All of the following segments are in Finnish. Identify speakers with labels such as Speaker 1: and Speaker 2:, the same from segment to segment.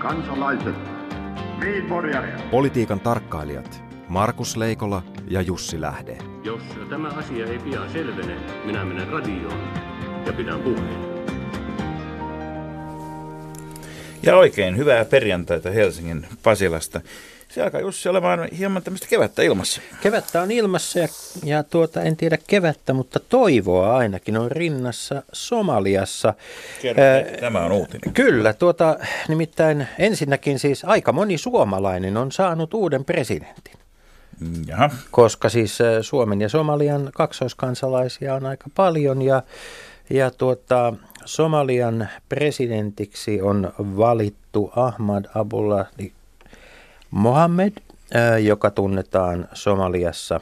Speaker 1: kansalaiset,
Speaker 2: Politiikan tarkkailijat Markus Leikola ja Jussi Lähde.
Speaker 3: Jos tämä asia ei pian selvene, minä menen radioon ja pidän puheen.
Speaker 4: Ja oikein hyvää perjantaita Helsingin Pasilasta. Se alkaa Jussi olemaan hieman tämmöistä kevättä ilmassa.
Speaker 5: Kevättä on ilmassa ja, ja tuota, en tiedä kevättä, mutta toivoa ainakin on rinnassa Somaliassa.
Speaker 4: Kerro, tämä on uutinen.
Speaker 5: Kyllä, tuota, nimittäin ensinnäkin siis aika moni suomalainen on saanut uuden presidentin.
Speaker 4: Jaha.
Speaker 5: Koska siis Suomen ja Somalian kaksoiskansalaisia on aika paljon ja, ja tuota, Somalian presidentiksi on valittu Ahmad Abullah Mohammed, joka tunnetaan Somaliassa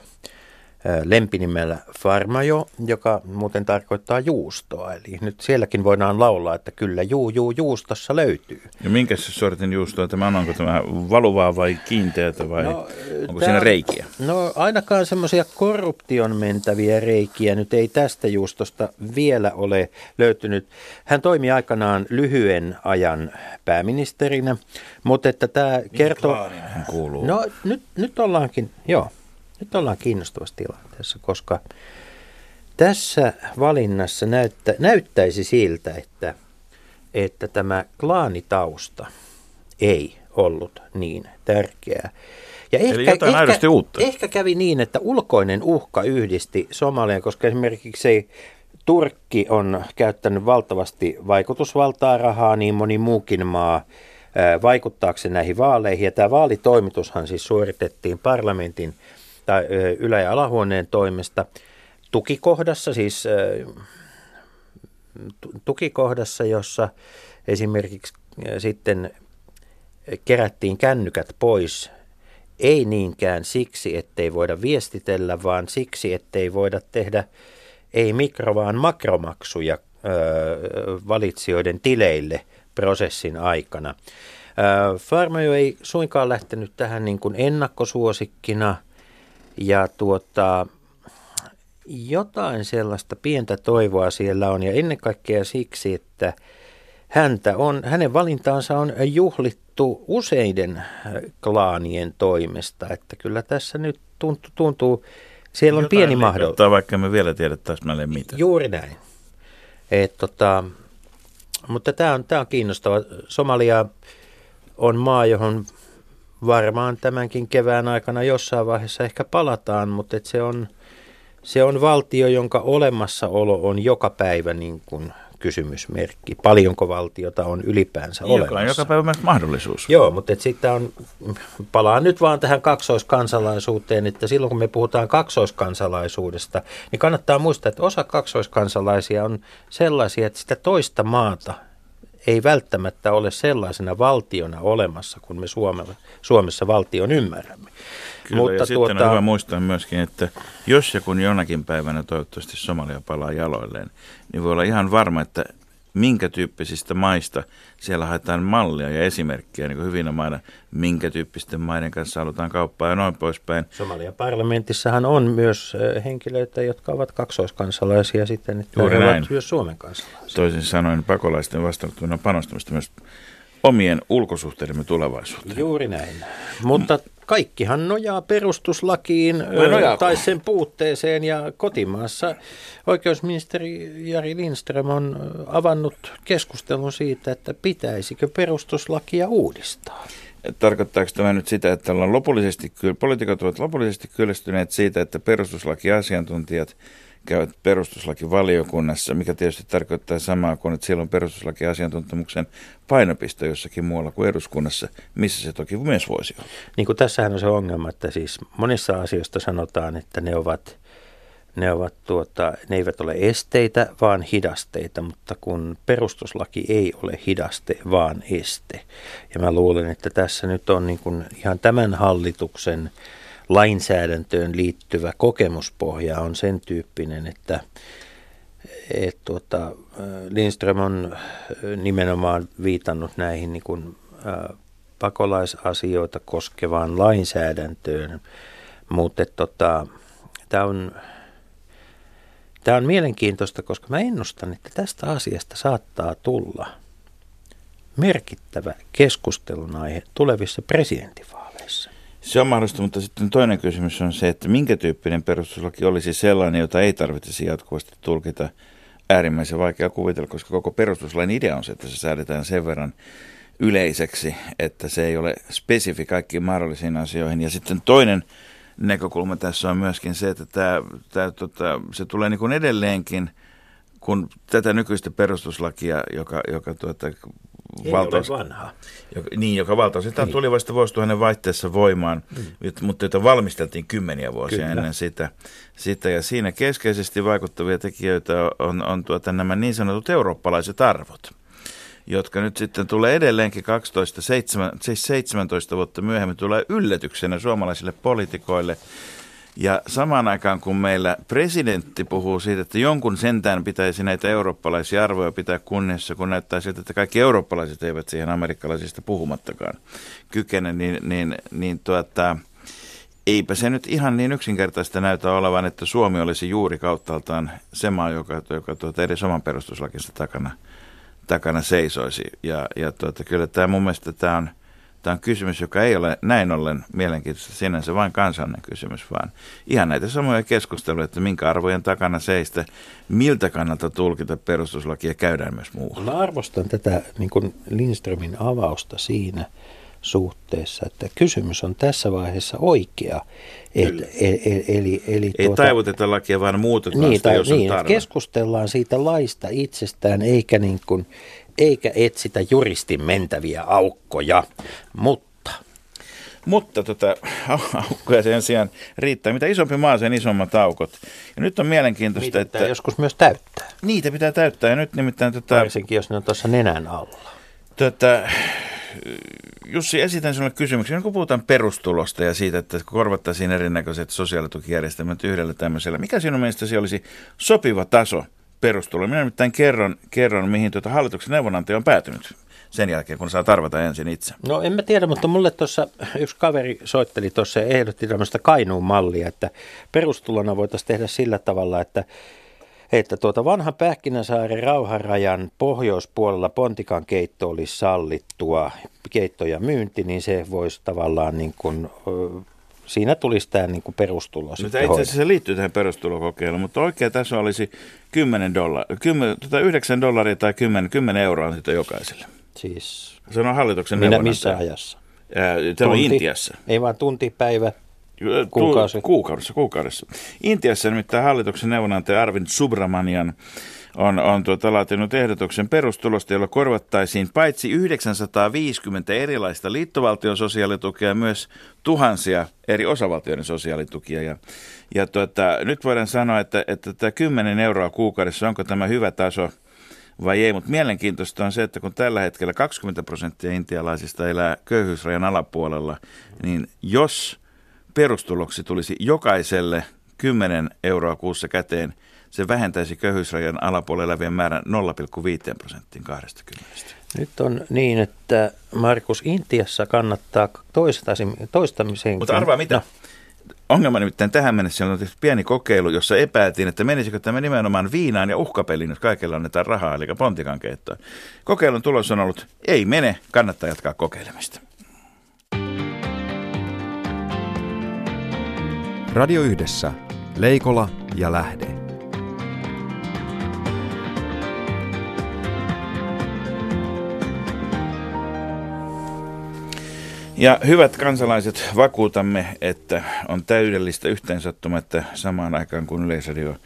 Speaker 5: lempinimellä Farmajo, joka muuten tarkoittaa juustoa. Eli nyt sielläkin voidaan laulaa, että kyllä juu, juu, juustossa löytyy.
Speaker 4: Ja minkä sortin juustoa tämä on? Onko tämä valuvaa vai kiinteätä vai no, onko tämä, siinä reikiä?
Speaker 5: No ainakaan semmoisia korruption mentäviä reikiä nyt ei tästä juustosta vielä ole löytynyt. Hän toimi aikanaan lyhyen ajan pääministerinä, mutta että tämä kertoo...
Speaker 4: hän kuuluu?
Speaker 5: No nyt, nyt ollaankin, joo. Nyt ollaan kiinnostavassa tilanteessa, koska tässä valinnassa näyttä, näyttäisi siltä, että, että tämä klaanitausta ei ollut niin tärkeää.
Speaker 4: Ja ehkä, Eli jotain ehkä, uutta.
Speaker 5: Ehkä kävi niin, että ulkoinen uhka yhdisti Somalian, koska esimerkiksi Turkki on käyttänyt valtavasti vaikutusvaltaa rahaa, niin moni muukin maa vaikuttaakseen näihin vaaleihin. Ja tämä vaalitoimitushan siis suoritettiin parlamentin tai ylä- ja alahuoneen toimesta tukikohdassa, siis tukikohdassa, jossa esimerkiksi sitten kerättiin kännykät pois, ei niinkään siksi, ettei voida viestitellä, vaan siksi, ettei voida tehdä ei mikro, vaan makromaksuja valitsijoiden tileille prosessin aikana. Farmajo ei suinkaan lähtenyt tähän niin kuin ennakkosuosikkina – ja tuota, jotain sellaista pientä toivoa siellä on ja ennen kaikkea siksi, että häntä on, hänen valintaansa on juhlittu useiden klaanien toimesta, että kyllä tässä nyt tuntuu, tuntuu siellä on Jotain pieni mahdollisuus.
Speaker 4: vaikka me vielä tiedä täsmälleen mitä.
Speaker 5: Juuri näin. Et tota, mutta tämä on, tää on kiinnostava. Somalia on maa, johon varmaan tämänkin kevään aikana jossain vaiheessa ehkä palataan, mutta et se, on, se on valtio, jonka olemassaolo on joka päivä niin kuin kysymysmerkki. Paljonko valtiota on ylipäänsä joka, olemassa?
Speaker 4: Joka päivä myös mahdollisuus.
Speaker 5: Joo, mutta sitten on, palaan nyt vaan tähän kaksoiskansalaisuuteen, että silloin kun me puhutaan kaksoiskansalaisuudesta, niin kannattaa muistaa, että osa kaksoiskansalaisia on sellaisia, että sitä toista maata ei välttämättä ole sellaisena valtiona olemassa, kun me Suomella, Suomessa valtion ymmärrämme.
Speaker 4: Kyllä, Mutta ja tuota... sitten on hyvä muistaa myöskin, että jos ja kun jonakin päivänä toivottavasti Somalia palaa jaloilleen, niin voi olla ihan varma, että minkä tyyppisistä maista siellä haetaan mallia ja esimerkkejä niin hyvinä maina, minkä tyyppisten maiden kanssa halutaan kauppaa ja noin poispäin.
Speaker 5: Somalian parlamentissahan on myös henkilöitä, jotka ovat kaksoiskansalaisia sitten, että Juuri he näin. ovat myös Suomen kansalaisia.
Speaker 4: Toisin sanoen pakolaisten vastaanottuna panostamista myös omien ulkosuhteidemme tulevaisuuteen.
Speaker 5: Juuri näin. Mutta kaikkihan nojaa perustuslakiin tai sen puutteeseen ja kotimaassa oikeusministeri Jari Lindström on avannut keskustelun siitä, että pitäisikö perustuslakia uudistaa.
Speaker 4: Tarkoittaako tämä nyt sitä, että ollaan lopullisesti, poliitikot ovat lopullisesti kyllästyneet siitä, että perustuslakiasiantuntijat käyvät perustuslakivaliokunnassa, mikä tietysti tarkoittaa samaa kuin, että siellä on perustuslakiasiantuntemuksen painopiste jossakin muualla kuin eduskunnassa, missä se toki myös voisi olla.
Speaker 5: Niin kuin tässähän on se ongelma, että siis monissa asioista sanotaan, että ne ovat, ne, ovat tuota, ne eivät ole esteitä, vaan hidasteita, mutta kun perustuslaki ei ole hidaste, vaan este. Ja mä luulen, että tässä nyt on niin kuin ihan tämän hallituksen lainsäädäntöön liittyvä kokemuspohja on sen tyyppinen, että et, tuota, Lindström on nimenomaan viitannut näihin niin kuin, ä, pakolaisasioita koskevaan lainsäädäntöön, mutta tota, tämä on, tämä on mielenkiintoista, koska mä ennustan, että tästä asiasta saattaa tulla merkittävä keskustelun aihe tulevissa presidentinvaaleissa.
Speaker 4: Se on mahdollista, mutta sitten toinen kysymys on se, että minkä tyyppinen perustuslaki olisi sellainen, jota ei tarvitsisi jatkuvasti tulkita äärimmäisen vaikea kuvitella, koska koko perustuslain idea on se, että se säädetään sen verran yleiseksi, että se ei ole spesifi kaikkiin mahdollisiin asioihin. Ja sitten toinen näkökulma tässä on myöskin se, että tämä, tämä, tota, se tulee niin kuin edelleenkin, kun tätä nykyistä perustuslakia, joka, joka tuota,
Speaker 5: valtaus, vanha.
Speaker 4: Joka, niin, joka valtaosittain niin. tuli vasta vuosituhannen vaihteessa voimaan, mm. mutta jota valmisteltiin kymmeniä vuosia Kyllä. ennen sitä, sitä. Ja siinä keskeisesti vaikuttavia tekijöitä on, on tuota, nämä niin sanotut eurooppalaiset arvot jotka nyt sitten tulee edelleenkin 12, 7, siis 17 vuotta myöhemmin, tulee yllätyksenä suomalaisille poliitikoille. Ja samaan aikaan kun meillä presidentti puhuu siitä, että jonkun sentään pitäisi näitä eurooppalaisia arvoja pitää kunniassa, kun näyttää siltä, että kaikki eurooppalaiset eivät siihen amerikkalaisista puhumattakaan kykene, niin, niin, niin tuota, eipä se nyt ihan niin yksinkertaista näytä olevan, että Suomi olisi juuri kauttaaltaan se maa, joka, joka tuota, eri oman perustuslakinsa takana – takana seisoisi. Ja, ja tuota, kyllä tämä mun mielestä tämä on, tämä on kysymys, joka ei ole näin ollen mielenkiintoista sinänsä vain kansallinen kysymys, vaan ihan näitä samoja keskusteluja, että minkä arvojen takana seistä, miltä kannalta tulkita perustuslakia käydään myös muualla.
Speaker 5: Mä arvostan tätä niin kuin Lindströmin avausta siinä, suhteessa, että kysymys on tässä vaiheessa oikea. Et, eli, e- eli, eli
Speaker 4: Ei tuota, taivuteta lakia, vaan muutetaan niin, sitä, jos niin, on
Speaker 5: Keskustellaan siitä laista itsestään, eikä, niin kuin, eikä etsitä juristin mentäviä aukkoja, mutta
Speaker 4: mutta tota, aukkoja sen sijaan riittää. Mitä isompi maa, sen isommat aukot. Ja nyt on mielenkiintoista, Niitä
Speaker 5: että... joskus myös täyttää.
Speaker 4: Niitä pitää täyttää. Ja nyt nimittäin... Tota,
Speaker 5: Varsinkin, jos ne on tuossa nenän alla.
Speaker 4: Tota, Jussi, esitän sinulle kysymyksen. Kun puhutaan perustulosta ja siitä, että korvattaisiin erinäköiset sosiaalitukijärjestelmät yhdellä tämmöisellä, mikä sinun mielestäsi olisi sopiva taso perustulo? Minä nimittäin kerron, kerron mihin tuota hallituksen neuvonantaja on päätynyt sen jälkeen, kun saa tarvata ensin itse.
Speaker 5: No en mä tiedä, mutta mulle tuossa yksi kaveri soitteli tuossa ja ehdotti tämmöistä kainuun mallia, että perustulona voitaisiin tehdä sillä tavalla, että että tuota vanhan Pähkinänsaaren rauharajan pohjoispuolella pontikan keitto olisi sallittua, keitto ja myynti, niin se voisi tavallaan niin kuin, siinä tulisi tämä niin kuin perustulo.
Speaker 4: No, itse asiassa se liittyy tähän perustulokokeiluun, mutta oikea taso olisi 10 dollaria, 10, tota 9 dollaria tai 10, 10 euroa sitä jokaiselle.
Speaker 5: Siis
Speaker 4: se on hallituksen
Speaker 5: Minä missä ajassa?
Speaker 4: Tämä on Intiassa.
Speaker 5: Ei vaan tunti, päivä,
Speaker 4: Kuukausi. Kuukaudessa, kuukaudessa. Intiassa nimittäin hallituksen neuvonantaja Arvind Subramanian on, on tuota, laatinut ehdotuksen perustulosta, jolla korvattaisiin paitsi 950 erilaista liittovaltion sosiaalitukea myös tuhansia eri osavaltioiden sosiaalitukia. Ja, ja tuota, nyt voidaan sanoa, että, että tämä 10 euroa kuukaudessa, onko tämä hyvä taso vai ei, mutta mielenkiintoista on se, että kun tällä hetkellä 20 prosenttia intialaisista elää köyhyysrajan alapuolella, niin jos perustuloksi tulisi jokaiselle 10 euroa kuussa käteen, se vähentäisi köyhyysrajan alapuolella elävien määrän 0,5 prosenttiin 20.
Speaker 5: Nyt on niin, että Markus Intiassa kannattaa toistamiseen.
Speaker 4: Mutta arvaa mitä? No. Ongelma nimittäin tähän mennessä on tehty pieni kokeilu, jossa epäiltiin, että menisikö tämä nimenomaan viinaan ja uhkapeliin, jos kaikilla annetaan rahaa, eli pontikan keittoon. Kokeilun tulos on ollut, ei mene, kannattaa jatkaa kokeilemista.
Speaker 2: Radio Yhdessä. Leikola ja Lähde.
Speaker 4: Ja hyvät kansalaiset, vakuutamme, että on täydellistä yhteensattumaa, että samaan aikaan kun Yleisradio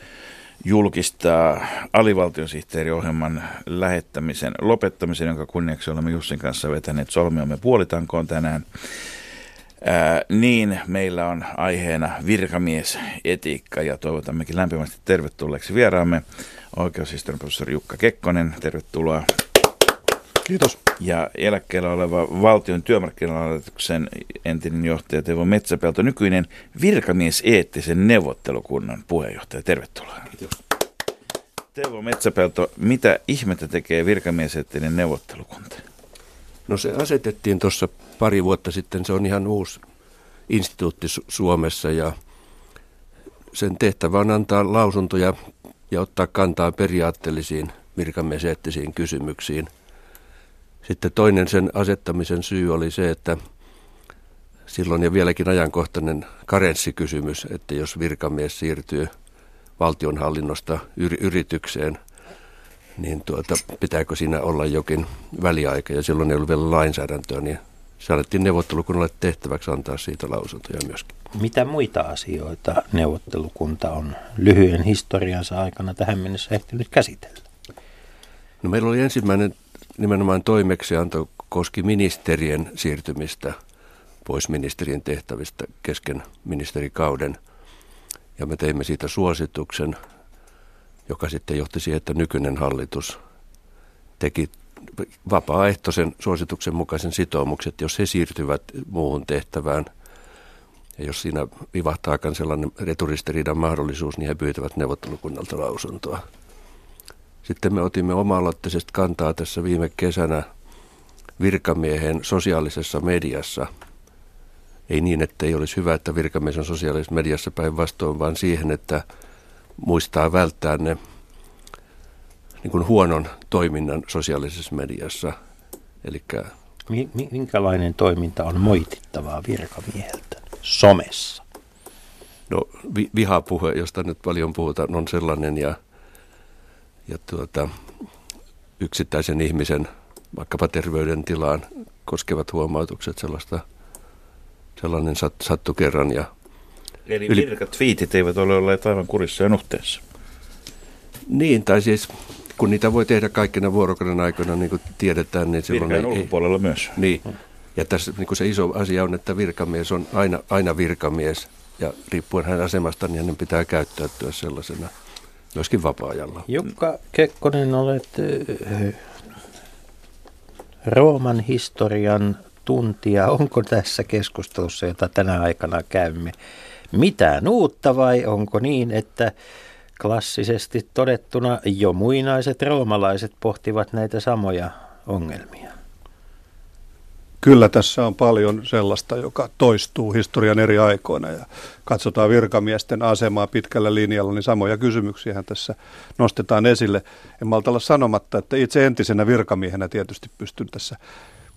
Speaker 4: julkistaa alivaltiosihteeriohjelman lähettämisen lopettamisen, jonka kunniaksi olemme Jussin kanssa vetäneet solmiomme puolitankoon tänään, Ää, niin meillä on aiheena virkamiesetiikka ja toivotammekin lämpimästi tervetulleeksi vieraamme oikeushistorian professori Jukka Kekkonen. Tervetuloa.
Speaker 1: Kiitos.
Speaker 4: Ja eläkkeellä oleva valtion työmarkkinalaitoksen entinen johtaja Teuvo Metsäpelto, nykyinen virkamieseettisen neuvottelukunnan puheenjohtaja. Tervetuloa.
Speaker 1: Kiitos.
Speaker 4: Teuvo Metsäpelto, mitä ihmettä tekee virkamieseettinen neuvottelukunta?
Speaker 1: No se asetettiin tuossa pari vuotta sitten. Se on ihan uusi instituutti Suomessa ja sen tehtävä on antaa lausuntoja ja ottaa kantaa periaatteellisiin virkamieseettisiin kysymyksiin. Sitten toinen sen asettamisen syy oli se, että silloin ja vieläkin ajankohtainen karenssikysymys, että jos virkamies siirtyy valtionhallinnosta yritykseen, niin tuota, pitääkö siinä olla jokin väliaika, ja silloin ei ollut vielä lainsäädäntöä, niin se annettiin neuvottelukunnalle tehtäväksi antaa siitä lausuntoja myöskin.
Speaker 5: Mitä muita asioita neuvottelukunta on lyhyen historiansa aikana tähän mennessä ehtinyt käsitellä?
Speaker 1: No meillä oli ensimmäinen nimenomaan toimeksianto koski ministerien siirtymistä pois ministerien tehtävistä kesken ministerikauden. Ja me teimme siitä suosituksen, joka sitten johti siihen, että nykyinen hallitus teki vapaaehtoisen suosituksen mukaisen sitoumukset, jos he siirtyvät muuhun tehtävään. Ja jos siinä vivahtaakaan sellainen returistiriidan mahdollisuus, niin he pyytävät neuvottelukunnalta lausuntoa. Sitten me otimme oma-aloitteisesti kantaa tässä viime kesänä virkamiehen sosiaalisessa mediassa. Ei niin, että ei olisi hyvä, että virkamies on sosiaalisessa mediassa päinvastoin, vaan siihen, että muistaa välttää ne niin kuin huonon toiminnan sosiaalisessa mediassa.
Speaker 5: Elikkä, Minkälainen toiminta on moitittavaa virkamieheltä somessa?
Speaker 1: No vi- vihapuhe, josta nyt paljon puhutaan, on sellainen ja, ja tuota, yksittäisen ihmisen vaikkapa terveydentilaan koskevat huomautukset sellaista, sellainen sat, sattu kerran. Ja
Speaker 4: Eli yli... virkatviitit eivät ole olleet aivan kurissa ja nuhteessa.
Speaker 1: Niin, tai siis kun niitä voi tehdä kaikkina vuorokauden aikana, niin kuin tiedetään, niin
Speaker 4: silloin Virkaan ei... ulkopuolella myös.
Speaker 1: Niin. Ja tässä niin kuin se iso asia on, että virkamies on aina, aina virkamies, ja riippuen hänen asemastaan, niin hänen pitää käyttäytyä sellaisena myöskin vapaa-ajalla.
Speaker 5: Jukka Kekkonen, olet Rooman historian tuntija. Onko tässä keskustelussa, jota tänä aikana käymme, mitään uutta vai onko niin, että Klassisesti todettuna jo muinaiset roomalaiset pohtivat näitä samoja ongelmia.
Speaker 6: Kyllä tässä on paljon sellaista, joka toistuu historian eri aikoina ja katsotaan virkamiesten asemaa pitkällä linjalla, niin samoja kysymyksiä tässä nostetaan esille. En malta olla sanomatta, että itse entisenä virkamiehenä tietysti pystyn tässä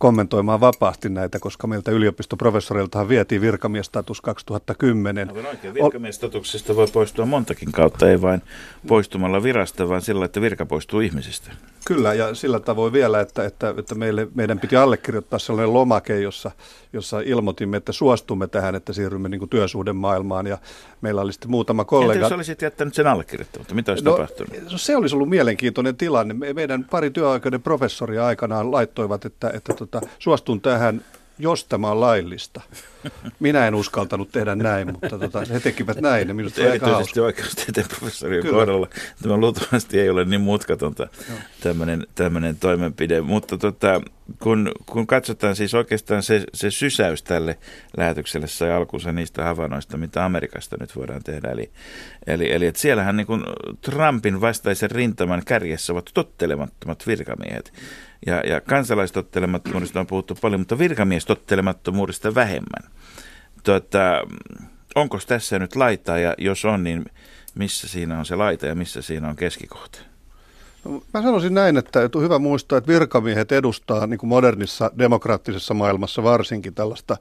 Speaker 6: kommentoimaan vapaasti näitä, koska meiltä yliopistoprofessoriltahan vietiin virkamiestatus 2010.
Speaker 4: Aivan oikein. Virkamiestatuksesta voi poistua montakin kautta, ei vain poistumalla virasta, vaan sillä, että virka poistuu ihmisistä.
Speaker 6: Kyllä, ja sillä tavoin vielä, että, että, että meille, meidän piti allekirjoittaa sellainen lomake, jossa, jossa ilmoitimme, että suostumme tähän, että siirrymme niin työsuhdemaailmaan. Ja meillä oli sitten muutama kollega. Entä
Speaker 4: jos olisit jättänyt sen allekirjoittamatta, mitä olisi no, tapahtunut?
Speaker 6: Se olisi ollut mielenkiintoinen tilanne. Meidän pari työoikeuden professoria aikanaan laittoivat, että, että tota, suostun tähän jos tämä on laillista. Minä en uskaltanut tehdä näin, mutta tota, he tekivät näin ja minusta
Speaker 4: oli aika hauska. oikeustieteen professorien Kyllä. kohdalla tämä luultavasti ei ole niin mutkatonta tämmöinen, tämmöinen toimenpide, mutta tota, kun, kun katsotaan siis oikeastaan se, se sysäys tälle lähetykselle sai alkuunsa niistä havainnoista, mitä Amerikasta nyt voidaan tehdä. Eli, eli, eli että siellähän niin kuin Trumpin vastaisen rintaman kärjessä ovat tottelemattomat virkamiehet. Ja, ja kansalaistottelemattomuudesta on puhuttu paljon, mutta virkamiestottelemattomuudesta vähemmän. Tuota, onko tässä nyt laita ja jos on, niin missä siinä on se laita ja missä siinä on keskikohta?
Speaker 6: Mä sanoisin näin, että on hyvä muistaa, että virkamiehet edustaa niin kuin modernissa demokraattisessa maailmassa varsinkin tällaista,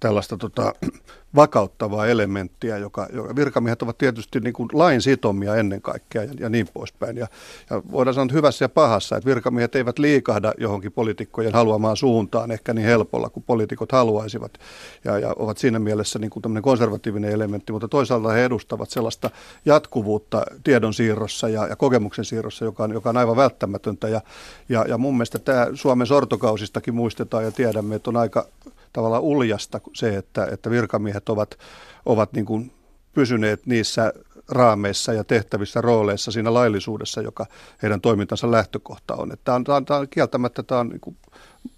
Speaker 6: tällaista tota, vakauttavaa elementtiä, joka, joka virkamiehet ovat tietysti niin kuin lain sitomia ennen kaikkea ja, ja niin poispäin. Ja, ja voidaan sanoa että hyvässä ja pahassa, että virkamiehet eivät liikahda johonkin poliitikkojen haluamaan suuntaan ehkä niin helpolla kuin poliitikot haluaisivat ja, ja ovat siinä mielessä niin kuin konservatiivinen elementti, mutta toisaalta he edustavat sellaista jatkuvuutta tiedon siirrossa ja, ja kokemuksen siirrossa, joka on, joka on aivan välttämätöntä. Ja, ja, ja mun mielestä tämä Suomen sortokausistakin muistetaan ja tiedämme, että on aika tavallaan uljasta se, että, että virkamiehet ovat, ovat niin kuin pysyneet niissä raameissa ja tehtävissä rooleissa siinä laillisuudessa, joka heidän toimintansa lähtökohta on. Tämä, on, tämä, on, tämä on kieltämättä tämä on niin kuin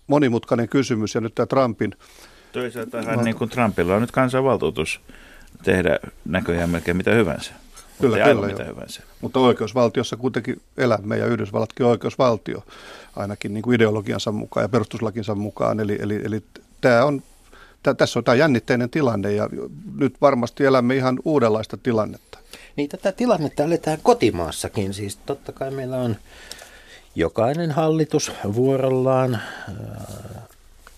Speaker 6: monimutkainen kysymys ja nyt tämä Trumpin...
Speaker 4: Toisaalta hän niin kuin Trumpilla on nyt kansanvaltuutus tehdä näköjään melkein mitä hyvänsä. Kyllä, kyllä mitä hyvänsä.
Speaker 6: Mutta oikeusvaltiossa kuitenkin elämme ja Yhdysvallatkin on oikeusvaltio, ainakin niin kuin ideologiansa mukaan ja perustuslakinsa mukaan. Eli, eli, eli tämä on, tämä, tässä on tämä jännitteinen tilanne ja nyt varmasti elämme ihan uudenlaista tilannetta.
Speaker 5: Niin tätä tilannetta eletään kotimaassakin, siis totta kai meillä on jokainen hallitus vuorollaan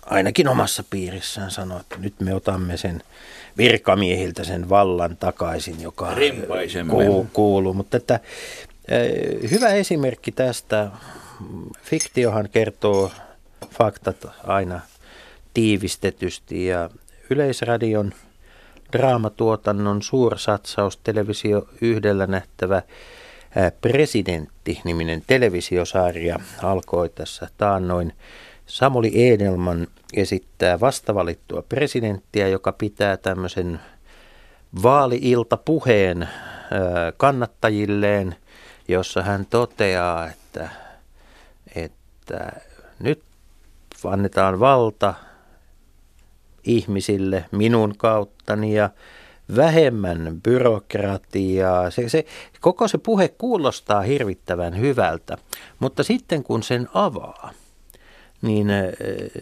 Speaker 5: ainakin omassa piirissään sanoi, että nyt me otamme sen virkamiehiltä sen vallan takaisin, joka kuuluu, kuuluu. Mutta että, hyvä esimerkki tästä, fiktiohan kertoo faktat aina tiivistetysti ja Yleisradion draamatuotannon suursatsaus televisio yhdellä nähtävä Presidentti-niminen televisiosarja alkoi tässä taannoin. Samuli Edelman esittää vastavalittua presidenttiä, joka pitää tämmöisen vaali-iltapuheen kannattajilleen, jossa hän toteaa, että, että nyt annetaan valta ihmisille minun kauttani ja vähemmän byrokratiaa. Se, se, koko se puhe kuulostaa hirvittävän hyvältä, mutta sitten kun sen avaa, niin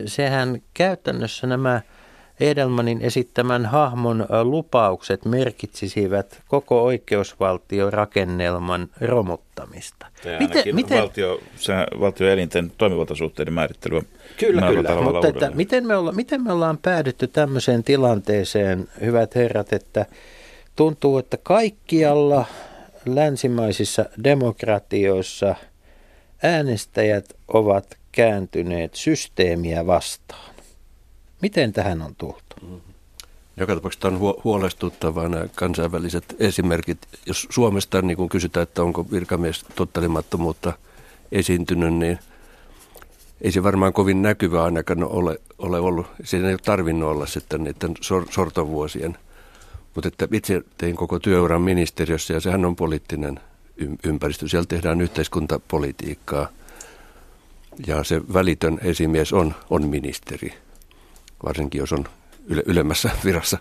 Speaker 5: sehän käytännössä nämä Edelmanin esittämän hahmon lupaukset merkitsisivät koko oikeusvaltiorakennelman romuttamista.
Speaker 4: Miten, miten, valtio, se, valtioelinten toimivaltasuhteiden määrittely
Speaker 5: Kyllä, kyllä. Mutta että miten, me olla, miten me ollaan päädytty tämmöiseen tilanteeseen, hyvät herrat, että tuntuu, että kaikkialla länsimaisissa demokratioissa äänestäjät ovat kääntyneet systeemiä vastaan. Miten tähän on tultu? Mm-hmm.
Speaker 1: Joka tapauksessa on huolestuttavaa nämä kansainväliset esimerkit. Jos Suomesta niin kun kysytään, että onko virkamies tottelemattomuutta esiintynyt, niin ei se varmaan kovin näkyvä ainakaan ole, ole ollut. Siinä ei ole tarvinnut olla sitten niiden sor, sortovuosien. Mutta että itse tein koko työuran ministeriössä ja sehän on poliittinen ympäristö. Siellä tehdään yhteiskuntapolitiikkaa ja se välitön esimies on, on ministeri varsinkin jos on yle, ylemmässä virassa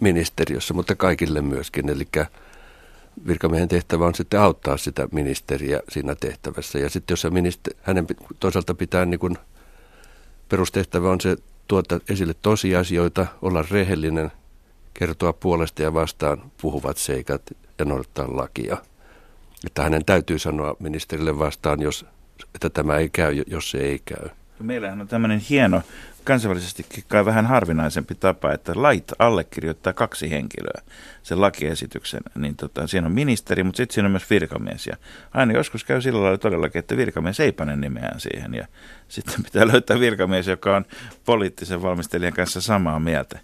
Speaker 1: ministeriössä, mutta kaikille myöskin. Eli virkamiehen tehtävä on sitten auttaa sitä ministeriä siinä tehtävässä. Ja sitten jos ministeri, hänen toisaalta pitää niin kuin, perustehtävä on se tuota esille tosiasioita, olla rehellinen, kertoa puolesta ja vastaan puhuvat seikat ja noudattaa lakia. Että hänen täytyy sanoa ministerille vastaan, jos, että tämä ei käy, jos se ei käy.
Speaker 4: Meillähän on tämmöinen hieno kansainvälisestikin kai vähän harvinaisempi tapa, että lait allekirjoittaa kaksi henkilöä sen lakiesityksen. Niin tota, siinä on ministeri, mutta sitten siinä on myös virkamies. Ja aina joskus käy sillä lailla todellakin, että virkamies ei pane nimeään siihen. Ja sitten pitää löytää virkamies, joka on poliittisen valmistelijan kanssa samaa mieltä.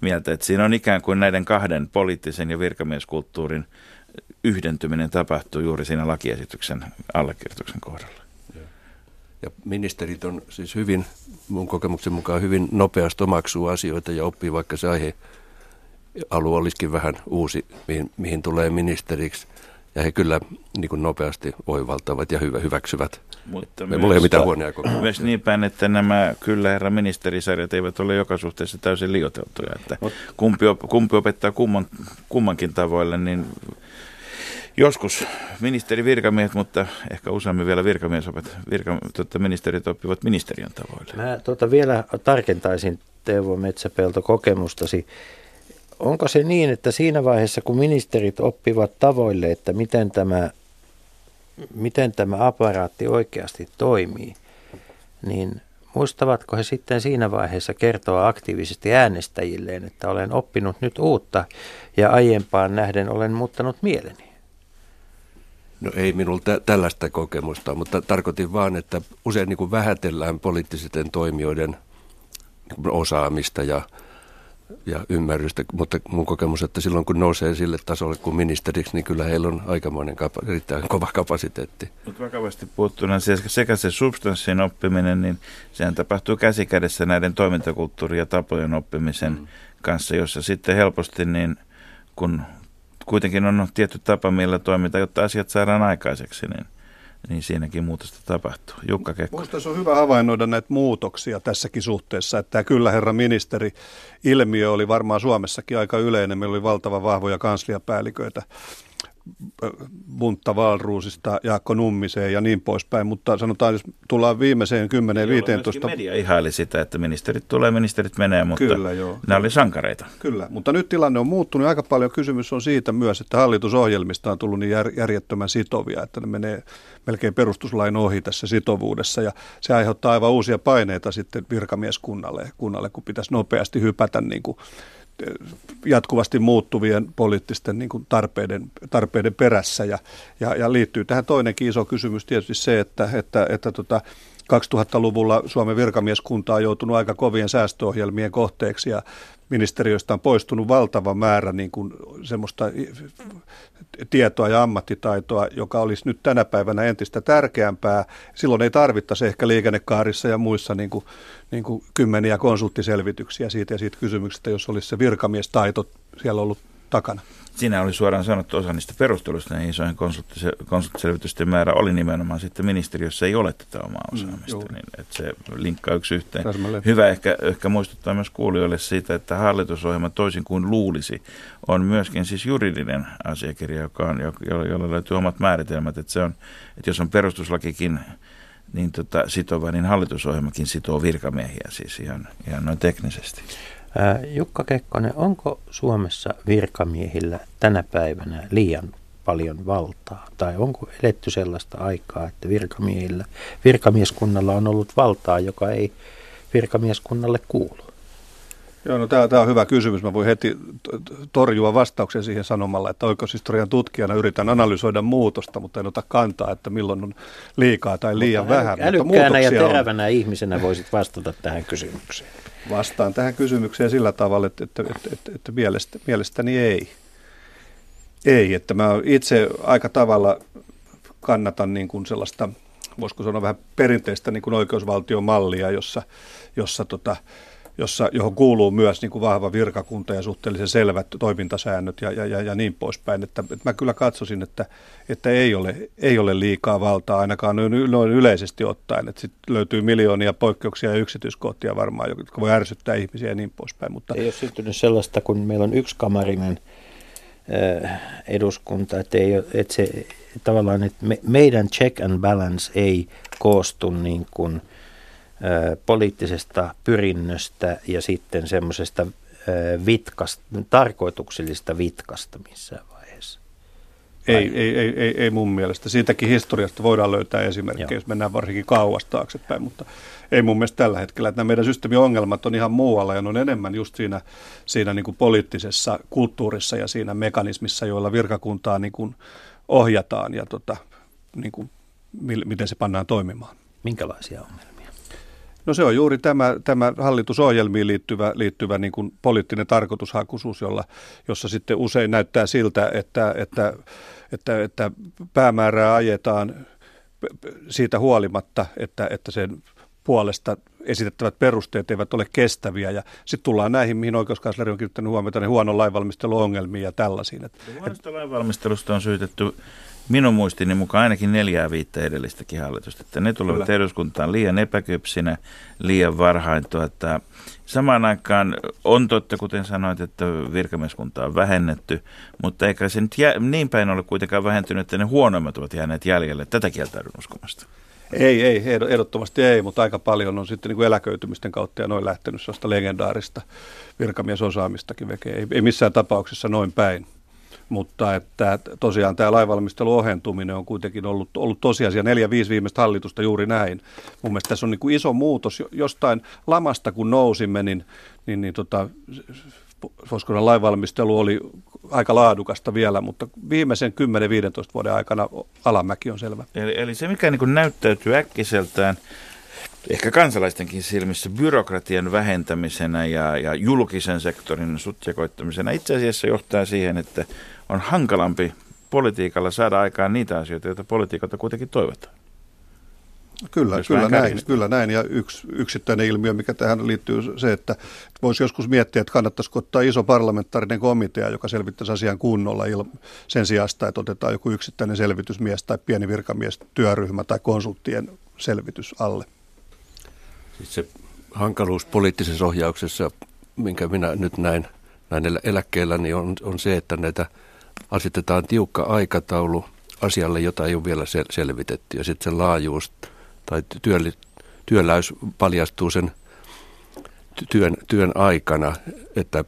Speaker 4: mieltä. Että siinä on ikään kuin näiden kahden poliittisen ja virkamieskulttuurin yhdentyminen tapahtuu juuri siinä lakiesityksen allekirjoituksen kohdalla.
Speaker 1: Ja ministerit on siis hyvin, mun kokemuksen mukaan hyvin nopeasti omaksuu asioita ja oppii, vaikka se aihe alue olisikin vähän uusi, mihin, mihin tulee ministeriksi. Ja he kyllä niin kuin nopeasti oivaltavat ja hyvä, hyväksyvät. Mutta Me, mulla ei ole mitään huonoja kokemuksia.
Speaker 4: Myös niin päin, että nämä kyllä herra ministerisarjat eivät ole joka suhteessa täysin liioteltuja. Että kumpi, kumpi opettaa kumman, kummankin tavoille, niin Joskus ministeri virkamiehet, mutta ehkä useammin vielä virkamiesopet, virka, tuota, ministerit oppivat ministeriön tavoille.
Speaker 5: Mä tuota vielä tarkentaisin Teuvo Metsäpelto kokemustasi. Onko se niin, että siinä vaiheessa kun ministerit oppivat tavoille, että miten tämä, miten tämä aparaatti oikeasti toimii, niin muistavatko he sitten siinä vaiheessa kertoa aktiivisesti äänestäjilleen, että olen oppinut nyt uutta ja aiempaan nähden olen muuttanut mieleni?
Speaker 1: No ei minulla tä- tällaista kokemusta, mutta tarkoitin vaan, että usein niin kuin vähätellään poliittisten toimijoiden osaamista ja, ja ymmärrystä, mutta mun kokemus, että silloin kun nousee sille tasolle kuin ministeriksi, niin kyllä heillä on aikamoinen kapa- erittäin kova kapasiteetti.
Speaker 4: Mutta vakavasti puuttuna sekä se substanssin oppiminen, niin sehän tapahtuu käsikädessä näiden toimintakulttuuri- ja tapojen oppimisen mm. kanssa, jossa sitten helposti niin kun kuitenkin on tietty tapa, millä toimitaan, jotta asiat saadaan aikaiseksi, niin, niin siinäkin muutosta tapahtuu. Jukka Kekko.
Speaker 6: Minusta se on hyvä havainnoida näitä muutoksia tässäkin suhteessa, että kyllä herra ministeri ilmiö oli varmaan Suomessakin aika yleinen. Meillä oli valtavan vahvoja kansliapäälliköitä Buntta Valruusista Jaakko Nummiseen ja niin poispäin, mutta sanotaan, jos tullaan viimeiseen 10-15...
Speaker 4: Media ihaili sitä, että ministerit tulee, ministerit menee, mutta Kyllä, joo. nämä oli sankareita.
Speaker 6: Kyllä, mutta nyt tilanne on muuttunut. Aika paljon kysymys on siitä myös, että hallitusohjelmista on tullut niin järjettömän sitovia, että ne menee melkein perustuslain ohi tässä sitovuudessa ja se aiheuttaa aivan uusia paineita sitten virkamieskunnalle, kunnalle, kun pitäisi nopeasti hypätä niin kuin jatkuvasti muuttuvien poliittisten niin kuin tarpeiden, tarpeiden perässä. Ja, ja, ja liittyy tähän toinenkin iso kysymys tietysti se, että, että, että tota, 2000-luvulla Suomen virkamieskunta on joutunut aika kovien säästöohjelmien kohteeksi ja ministeriöstä on poistunut valtava määrä niin kuin semmoista tietoa ja ammattitaitoa, joka olisi nyt tänä päivänä entistä tärkeämpää. Silloin ei tarvittaisi ehkä liikennekaarissa ja muissa niin kuin, niin kuin kymmeniä konsulttiselvityksiä siitä ja siitä kysymyksestä, jos olisi se virkamiestaito siellä ollut takana.
Speaker 4: Siinä oli suoraan sanottu osa niistä perusteluista, niin isojen konsulttiselvitysten määrä oli nimenomaan sitten ministeriössä ei ole tätä omaa mm, osaamista, mm, niin että se linkkaa yksi yhteen. Täsmälleen. Hyvä ehkä, ehkä muistuttaa myös kuulijoille siitä, että hallitusohjelma toisin kuin luulisi, on myöskin siis juridinen asiakirja, joka on, jolla, jolla löytyy omat määritelmät, että se on, että jos on perustuslakikin niin tota, sitova, niin hallitusohjelmakin sitoo virkamiehiä siis ihan, ihan noin teknisesti.
Speaker 5: Jukka Kekkonen, onko Suomessa virkamiehillä tänä päivänä liian paljon valtaa? Tai onko eletty sellaista aikaa, että virkamiehillä, virkamieskunnalla on ollut valtaa, joka ei virkamieskunnalle kuulu?
Speaker 6: Joo, no tämä, tämä on hyvä kysymys. Mä voin heti torjua vastauksen siihen sanomalla, että oikeushistorian tutkijana yritän analysoida muutosta, mutta en ota kantaa, että milloin on liikaa tai liian mutta vähän.
Speaker 5: Älykkäänä ja terävänä on. ihmisenä voisit vastata tähän kysymykseen.
Speaker 6: Vastaan tähän kysymykseen sillä tavalla, että, että, että, että, että mielestä, mielestäni ei. Ei, että mä itse aika tavalla kannatan niin kuin sellaista, voisiko sanoa vähän perinteistä niin kuin oikeusvaltion mallia, jossa, jossa tota, jossa, johon kuuluu myös niin kuin vahva virkakunta ja suhteellisen selvät toimintasäännöt ja, ja, ja, ja niin poispäin. Että, että mä kyllä katsoisin, että, että ei, ole, ei ole liikaa valtaa ainakaan noin, noin yleisesti ottaen. Että sit löytyy miljoonia poikkeuksia ja yksityiskohtia varmaan, jotka voi ärsyttää ihmisiä ja niin poispäin.
Speaker 5: Mutta... Ei ole syntynyt sellaista, kun meillä on yksikamarinen äh, eduskunta, että, ei, että se tavallaan, että me, meidän check and balance ei koostu niin kuin – poliittisesta pyrinnöstä ja sitten semmoisesta vitkasta, tarkoituksellista vitkasta missään vaiheessa.
Speaker 6: Ei, ei, ei, ei, ei mun mielestä. Siitäkin historiasta voidaan löytää esimerkkejä, Joo. jos mennään varsinkin kauas taaksepäin, mutta ei mun mielestä tällä hetkellä. Että nämä meidän systeemiongelmat on ihan muualla ja ne on enemmän just siinä, siinä niin kuin poliittisessa kulttuurissa ja siinä mekanismissa, joilla virkakuntaa niin kuin ohjataan ja tota, niin kuin, miten se pannaan toimimaan.
Speaker 5: Minkälaisia ongelmia?
Speaker 6: No se on juuri tämä, tämä hallitusohjelmiin liittyvä, liittyvä niin kuin poliittinen tarkoitushakuisuus, jolla, jossa sitten usein näyttää siltä, että, että, että, että päämäärää ajetaan siitä huolimatta, että, että sen puolesta esitettävät perusteet eivät ole kestäviä. Ja sitten tullaan näihin, mihin oikeuskansleri on kiinnittänyt huomiota, niin huonon lainvalmisteluongelmiin ja tällaisiin.
Speaker 4: Huonosta lainvalmistelusta on syytetty minun muistini mukaan ainakin neljää viittä edellistäkin hallitusta. Että ne tulevat Kyllä. eduskuntaan liian epäkypsinä, liian varhain. Tuota, samaan aikaan on totta, kuten sanoit, että virkamieskunta on vähennetty, mutta eikä se nyt jä, niin päin ole kuitenkaan vähentynyt, että ne huonoimmat ovat jääneet jäljelle. Tätä kieltäydyn uskomasta.
Speaker 6: Ei, ei, ehdottomasti ei, mutta aika paljon on sitten niin kuin eläköitymisten kautta ja noin lähtenyt sellaista legendaarista virkamiesosaamistakin veke. Ei, ei missään tapauksessa noin päin mutta että tosiaan tämä lainvalmistelun ohentuminen on kuitenkin ollut, ollut tosiasia neljä, viisi viimeistä hallitusta juuri näin. Mun mielestä tässä on niin kuin iso muutos jostain lamasta, kun nousimme, niin, niin, niin tota, voisiko lainvalmistelu oli aika laadukasta vielä, mutta viimeisen 10-15 vuoden aikana alamäki on selvä.
Speaker 4: Eli, eli se, mikä niin näyttäytyy äkkiseltään, ehkä kansalaistenkin silmissä byrokratian vähentämisenä ja, ja julkisen sektorin sutjakoittamisena itse asiassa johtaa siihen, että on hankalampi politiikalla saada aikaan niitä asioita, joita politiikalta kuitenkin toivotaan.
Speaker 6: Kyllä, kyllä näin, kyllä näin. Ja yksi yksittäinen ilmiö, mikä tähän liittyy, se, että voisi joskus miettiä, että kannattaisiko ottaa iso parlamentaarinen komitea, joka selvittäisi asian kunnolla sen sijaan, että otetaan joku yksittäinen selvitysmies tai pieni virkamies, työryhmä tai konsulttien selvitys alle.
Speaker 1: Siis se hankaluus poliittisessa ohjauksessa, minkä minä nyt näin, näin eläkkeellä, niin on, on se, että näitä asetetaan tiukka aikataulu asialle, jota ei ole vielä sel- selvitetty. Ja sitten se laajuus tai työli, työläys paljastuu sen työn, työn aikana, että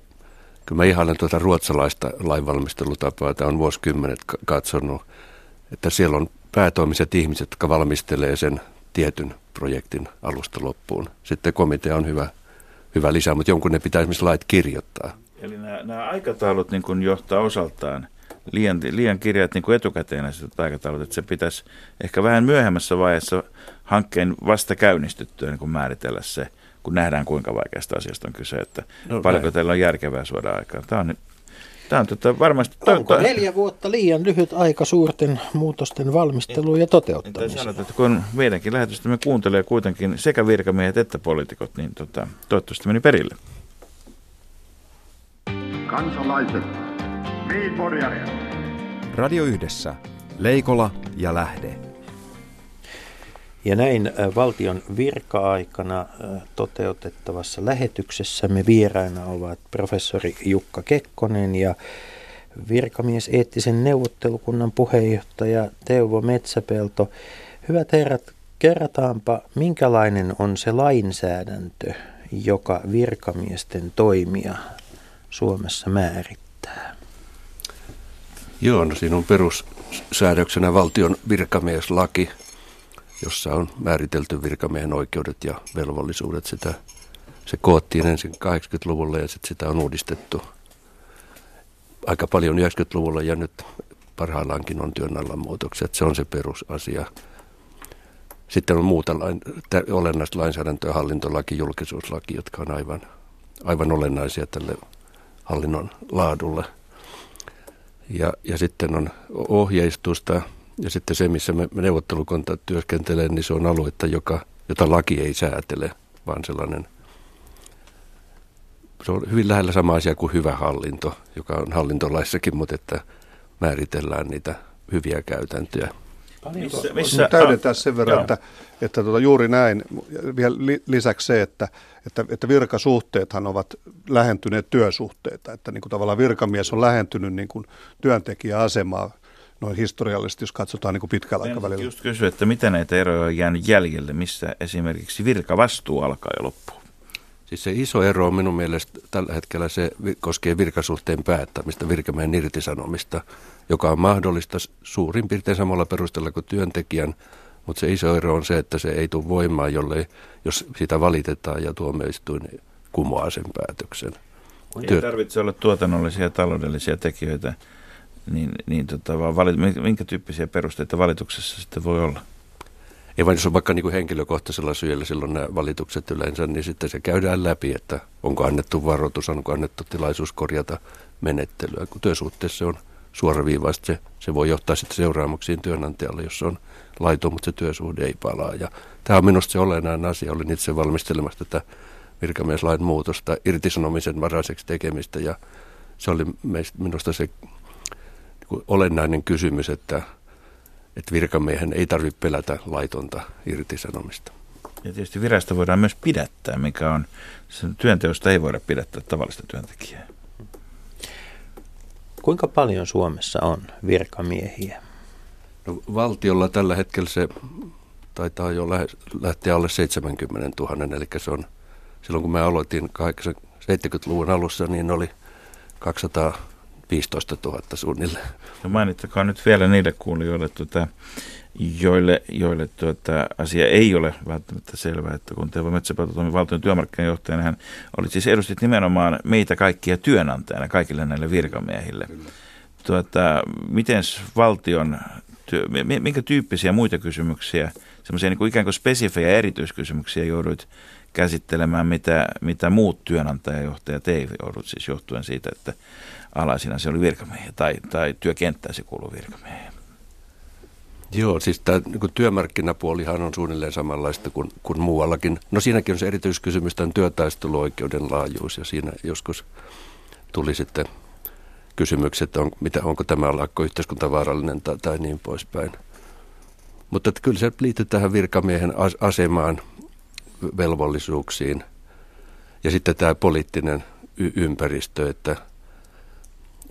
Speaker 1: kyllä mä ihailen tuota ruotsalaista lainvalmistelutapaa, tämä on vuosikymmenet katsonut, että siellä on päätoimiset ihmiset, jotka valmistelee sen tietyn projektin alusta loppuun. Sitten komitea on hyvä, hyvä lisää, mutta jonkun ne pitää esimerkiksi lait kirjoittaa.
Speaker 4: Eli nämä, nämä aikataulut niin johtaa osaltaan liian, liian kirjat niin kuin etukäteen näistä aikataulut, että se pitäisi ehkä vähän myöhemmässä vaiheessa hankkeen vasta käynnistyttyä niin kuin määritellä se, kun nähdään kuinka vaikeasta asiasta on kyse, että no, paljonko näin. teillä on järkevää suoda aikaa. Tämä on Tämä on tota varmasti...
Speaker 5: Onko neljä vuotta liian lyhyt aika suurten muutosten valmisteluun ja toteuttamiseen?
Speaker 4: Niin, sanot, että kun meidänkin lähetystämme kuuntelee kuitenkin sekä virkamiehet että poliitikot, niin tota, toivottavasti meni perille.
Speaker 2: Kansalaiset, Radio Yhdessä, Leikola ja Lähde.
Speaker 5: Ja näin valtion virka-aikana toteutettavassa lähetyksessämme vieraina ovat professori Jukka Kekkonen ja virkamies eettisen neuvottelukunnan puheenjohtaja Teuvo Metsäpelto. Hyvät herrat, kerrataanpa, minkälainen on se lainsäädäntö, joka virkamiesten toimia Suomessa määrittää?
Speaker 1: Joo, no siinä on perussäädöksenä valtion virkamieslaki – jossa on määritelty virkamiehen oikeudet ja velvollisuudet. Sitä, se koottiin ensin 80-luvulla ja sitten sitä on uudistettu aika paljon 90-luvulla ja nyt parhaillaankin on työn alla muutoksia. Se on se perusasia. Sitten on muuta lain, olennaista lainsäädäntöä, hallintolaki, julkisuuslaki, jotka on aivan, aivan olennaisia tälle hallinnon laadulle. Ja, ja sitten on ohjeistusta, ja sitten se, missä me neuvottelukunta työskentelee, niin se on aluetta, joka, jota laki ei säätele, vaan sellainen, se on hyvin lähellä sama asia kuin hyvä hallinto, joka on hallintolaissakin, mutta että määritellään niitä hyviä käytäntöjä.
Speaker 6: Missä, missä täydentää sen verran, että, että tuota, juuri näin. Vielä lisäksi se, että, että, että virkasuhteethan ovat lähentyneet työsuhteita. Että niin kuin tavallaan virkamies on lähentynyt niin kuin työntekijäasemaa noin historiallisesti, jos katsotaan niin kuin pitkällä aikavälillä.
Speaker 4: Just kysyä, että mitä näitä eroja on jäänyt jäljelle, missä esimerkiksi virkavastuu alkaa ja loppuu?
Speaker 1: Siis se iso ero on minun mielestä tällä hetkellä se koskee virkasuhteen päättämistä, virkamiehen irtisanomista, joka on mahdollista suurin piirtein samalla perusteella kuin työntekijän, mutta se iso ero on se, että se ei tule voimaan, jollei, jos sitä valitetaan ja tuomioistuin kumoaa sen päätöksen.
Speaker 4: Ei tarvitse olla tuotannollisia ja taloudellisia tekijöitä niin, niin tota, vaan valit, minkä tyyppisiä perusteita valituksessa sitten voi olla?
Speaker 1: Ei vain jos on vaikka niin henkilökohtaisella syyllä silloin nämä valitukset yleensä, niin sitten se käydään läpi, että onko annettu varoitus, onko annettu tilaisuus korjata menettelyä. Kun työsuhteessa on suoraviivaista, se, se voi johtaa sitten seuraamuksiin työnantajalle, jos on laiton, mutta se työsuhde ei palaa. Ja tämä on minusta se olennainen asia. Olin itse valmistelemassa tätä virkamieslain muutosta irtisanomisen varaiseksi tekemistä ja se oli minusta se olennainen kysymys, että, että virkamiehen ei tarvitse pelätä laitonta irtisanomista.
Speaker 4: Ja tietysti virasta voidaan myös pidättää, mikä on, työnteosta ei voida pidättää tavallista työntekijää.
Speaker 5: Kuinka paljon Suomessa on virkamiehiä?
Speaker 1: No, valtiolla tällä hetkellä se taitaa jo lähteä alle 70 000, eli se on silloin kun mä aloitin 70-luvun alussa, niin oli 200 15 000 suunnilleen.
Speaker 4: No mainittakaa nyt vielä niille kuulijoille, tuota, joille, joille tuota, asia ei ole välttämättä selvää, että kun Teuvo Metsäpäätö toimi valtion työmarkkinajohtajana, hän oli siis edustit nimenomaan meitä kaikkia työnantajana kaikille näille virkamiehille. Tuota, miten valtion, työ, minkä tyyppisiä muita kysymyksiä, semmoisia niin kuin ikään kuin spesifejä erityiskysymyksiä jouduit käsittelemään, mitä, mitä muut työnantajajohtajat ei joudut siis johtuen siitä, että alaisina se oli virkamiehiä tai, tai työkenttään se kuuluu virkamiehiä.
Speaker 1: Joo, siis tämä niin työmarkkinapuolihan on suunnilleen samanlaista kuin, kuin muuallakin. No siinäkin on se erityiskysymys tämän työtaisteluoikeuden laajuus ja siinä joskus tuli sitten kysymykset, on, mitä, onko tämä lakko yhteiskuntavaarallinen tai, tai niin poispäin. Mutta että kyllä se liittyy tähän virkamiehen asemaan, velvollisuuksiin ja sitten tämä poliittinen y- ympäristö, että –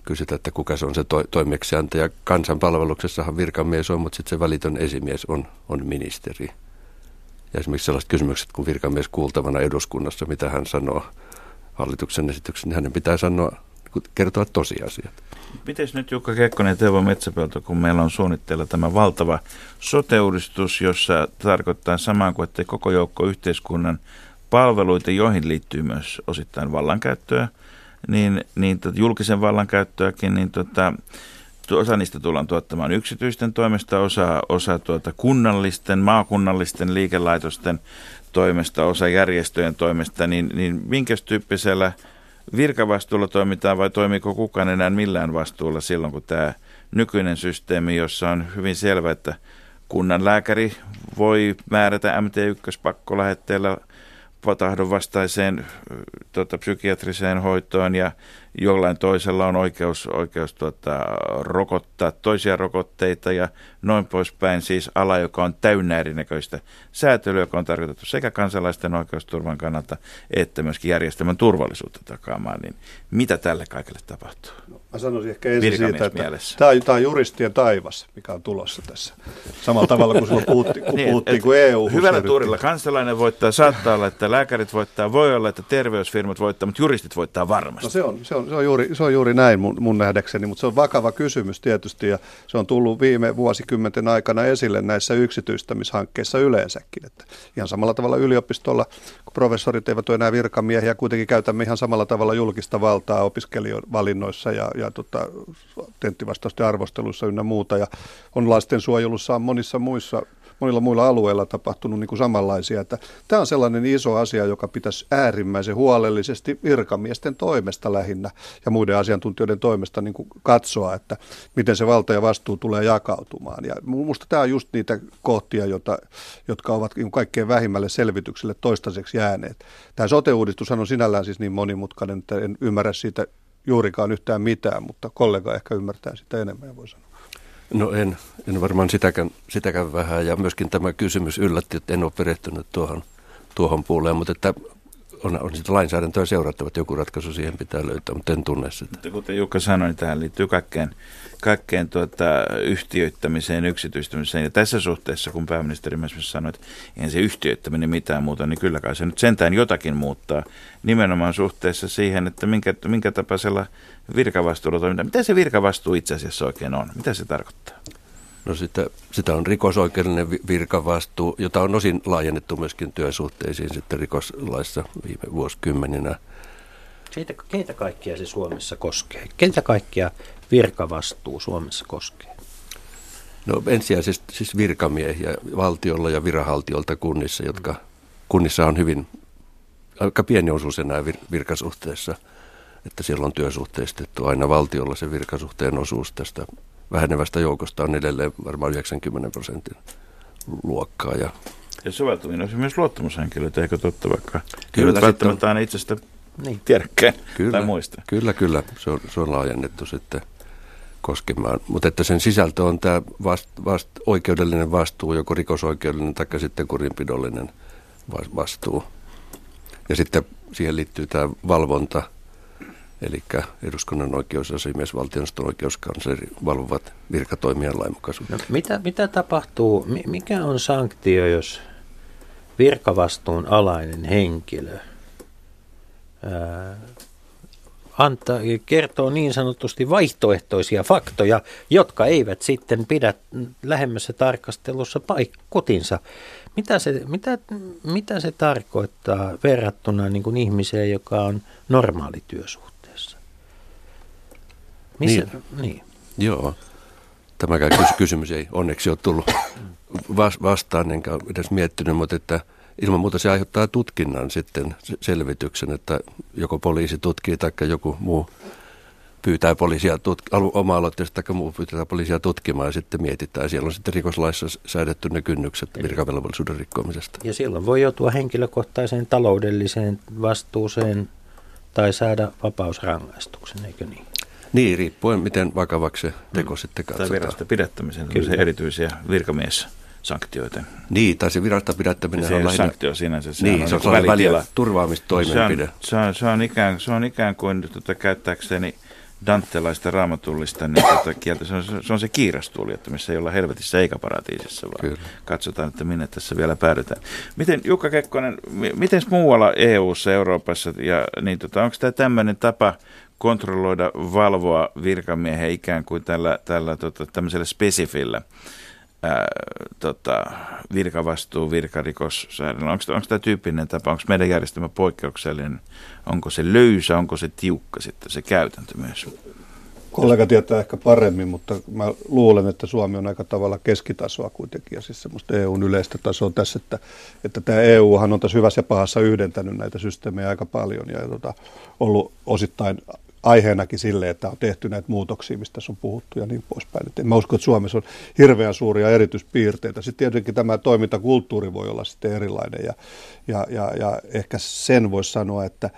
Speaker 1: kysytä, että kuka se on se to, toimeksiantaja. Kansanpalveluksessahan virkamies on, mutta sitten se välitön esimies on, on ministeri. Ja esimerkiksi sellaiset kysymykset, kun virkamies kuultavana eduskunnassa, mitä hän sanoo hallituksen esityksen, niin hänen pitää sanoa, kertoa tosiasiat.
Speaker 4: Miten nyt Jukka Kekkonen Teuvo Metsäpelto, kun meillä on suunnitteilla tämä valtava sote jossa tarkoittaa samaa kuin, että koko joukko yhteiskunnan palveluita, joihin liittyy myös osittain vallankäyttöä, niin, niin tota, julkisen vallankäyttöäkin, niin tota, osa niistä tullaan tuottamaan yksityisten toimesta, osa, osa tuota kunnallisten, maakunnallisten liikelaitosten toimesta, osa järjestöjen toimesta, niin, niin minkä tyyppisellä virkavastuulla toimitaan vai toimiiko kukaan enää millään vastuulla silloin, kun tämä nykyinen systeemi, jossa on hyvin selvä, että kunnan lääkäri voi määrätä MT1-pakkolähetteellä tahdonvastaiseen tota, psykiatriseen hoitoon ja jollain toisella on oikeus, oikeus tuota, rokottaa toisia rokotteita ja noin poispäin. Siis ala, joka on täynnä erinäköistä säätelyä, joka on tarkoitettu sekä kansalaisten oikeusturvan kannalta että myöskin järjestelmän turvallisuutta takaamaan. Niin mitä tälle kaikille tapahtuu?
Speaker 6: No, mä sanoisin ehkä ensin siitä, että tämä on, tämä on juristien taivas, mikä on tulossa tässä. Samalla tavalla kuin silloin puhuttiin, kun, niin, puhuttiin, kun EU
Speaker 4: Hyvällä tuurilla kansalainen voittaa, saattaa olla, että lääkärit voittaa, voi olla, että terveysfirmat voittaa, mutta juristit voittaa varmasti.
Speaker 6: No se on, se on, se on, juuri, se on juuri näin mun, mun nähdäkseni, mutta se on vakava kysymys tietysti ja se on tullut viime vuosikymmenten aikana esille näissä yksityistämishankkeissa yleensäkin. Että ihan samalla tavalla yliopistolla, kun professorit eivät ole enää virkamiehiä, kuitenkin käytämme ihan samalla tavalla julkista valtaa opiskelijoiden valinnoissa ja, ja tota, tenttivastausten arvosteluissa ynnä muuta. Ja on lastensuojelussa on monissa muissa monilla muilla alueilla tapahtunut niin kuin samanlaisia. Että tämä on sellainen iso asia, joka pitäisi äärimmäisen huolellisesti virkamiesten toimesta lähinnä ja muiden asiantuntijoiden toimesta niin kuin katsoa, että miten se valta ja vastuu tulee jakautumaan. Ja minusta tämä on just niitä kohtia, jota, jotka ovat niin kaikkein vähimmälle selvitykselle toistaiseksi jääneet. Tämä sote-uudistus on sinällään siis niin monimutkainen, että en ymmärrä siitä juurikaan yhtään mitään, mutta kollega ehkä ymmärtää sitä enemmän, voi sanoa.
Speaker 1: No en, en varmaan sitäkään, sitäkään vähän. Ja myöskin tämä kysymys yllätti, että en ole perehtynyt tuohon, tuohon puoleen, mutta että on, on sitä lainsäädäntöä seurattava, että joku ratkaisu siihen pitää löytää, mutta en tunne sitä. Mutta
Speaker 4: kuten Jukka sanoi, niin tähän liittyy kaikkeen, kaikkeen tuota, yhtiöittämiseen, yksityistämiseen. Ja tässä suhteessa, kun pääministeri myös sanoi, että eihän se yhtiöittäminen mitään muuta, niin kyllä kai se nyt sentään jotakin muuttaa. Nimenomaan suhteessa siihen, että minkä, minkä tapaisella virkavastuulla toimintaan. Mitä se virkavastuu itse asiassa oikein on? Mitä se tarkoittaa?
Speaker 1: No sitä, sitä on rikosoikeudellinen virkavastuu, jota on osin laajennettu myöskin työsuhteisiin sitten rikoslaissa viime vuosikymmeninä.
Speaker 5: Siitä, keitä kaikkia se Suomessa koskee? Keitä kaikkia virkavastuu Suomessa koskee?
Speaker 1: No ensisijaisesti siis virkamiehiä valtiolla ja viranhaltijoilta kunnissa, jotka kunnissa on hyvin, aika pieni osuus enää vir, virkasuhteessa, että siellä on työsuhteistettu aina valtiolla se virkasuhteen osuus tästä vähenevästä joukosta on edelleen varmaan 90 prosentin luokkaa. Ja,
Speaker 4: ja soveltuminen on myös luottamushenkilöitä, eikö totta vaikka? Kyllä, välttämättä aina itsestä niin. tiedäkään
Speaker 1: kyllä,
Speaker 4: tai muista.
Speaker 1: Kyllä, kyllä. Se on, se on laajennettu sitten koskemaan. Mutta että sen sisältö on tämä vast, vast, oikeudellinen vastuu, joko rikosoikeudellinen tai sitten kurinpidollinen vastuu. Ja sitten siihen liittyy tämä valvonta – Eli eduskunnan oikeusasiamies, valtioneuvoston oikeuskansleri valvovat virkatoimijan lainmukaisuutta.
Speaker 5: No, mitä, mitä tapahtuu, mikä on sanktio, jos virkavastuun alainen henkilö ää, antaa, kertoo niin sanotusti vaihtoehtoisia faktoja, jotka eivät sitten pidä lähemmässä tarkastelussa paik- kotinsa. Mitä se, mitä, mitä se tarkoittaa verrattuna niin kuin ihmiseen, joka on normaali työsuhde? Missä? Niin. niin.
Speaker 1: Joo. Tämäkään kysymys ei onneksi ole tullut vastaan, enkä edes miettinyt, mutta että ilman muuta se aiheuttaa tutkinnan sitten selvityksen, että joko poliisi tutkii tai joku muu pyytää poliisia tutk- oma-aloitteesta tai muu pyytää poliisia tutkimaan ja sitten mietitään. Siellä on sitten rikoslaissa säädetty ne kynnykset virkavelvollisuuden rikkomisesta.
Speaker 5: Ja silloin voi joutua henkilökohtaiseen taloudelliseen vastuuseen tai saada vapausrangaistuksen, eikö niin?
Speaker 1: Niin, riippuen miten vakavaksi se teko mm. sitten katsotaan.
Speaker 4: Tai virasta pidättämisen, erityisiä virkamies sanktioita.
Speaker 1: Niin, tai se virasta pidättäminen
Speaker 4: se on lähinnä... sanktio sinänsä.
Speaker 1: Se niin, on se on niin välitila. turvaamistoimenpide.
Speaker 4: Se on, se, on, se, on ikään, se on ikään kuin tuota, käyttääkseni dantelaista raamatullista niin tota kieltä. Se on, se on se kiirastuoli, että missä ei olla helvetissä eikä paratiisissa, vaan Kyllä. katsotaan, että minne tässä vielä päädytään. Miten Jukka Kekkonen, miten muualla EU-ssa, Euroopassa, ja, niin tota, onko tämä tämmöinen tapa kontrolloida, valvoa virkamiehen ikään kuin tällä, tällä tota, tämmöisellä spesifillä ää, tota, virkavastuu, virkarikos. Onko, onko tämä tyyppinen tapa, onko meidän järjestelmä poikkeuksellinen, onko se löysä, onko se tiukka sitten se käytäntö myös?
Speaker 6: Kollega tietää ehkä paremmin, mutta mä luulen, että Suomi on aika tavalla keskitasoa kuitenkin ja siis semmoista EUn yleistä tasoa tässä, että, että tämä EUhan on tässä hyvässä ja pahassa yhdentänyt näitä systeemejä aika paljon ja tota, ollut osittain aiheenakin sille, että on tehty näitä muutoksia, mistä tässä on puhuttu ja niin poispäin. Et en mä usko, että Suomessa on hirveän suuria erityispiirteitä. Sitten tietenkin tämä toimintakulttuuri voi olla sitten erilainen ja, ja, ja, ja ehkä sen voisi sanoa, että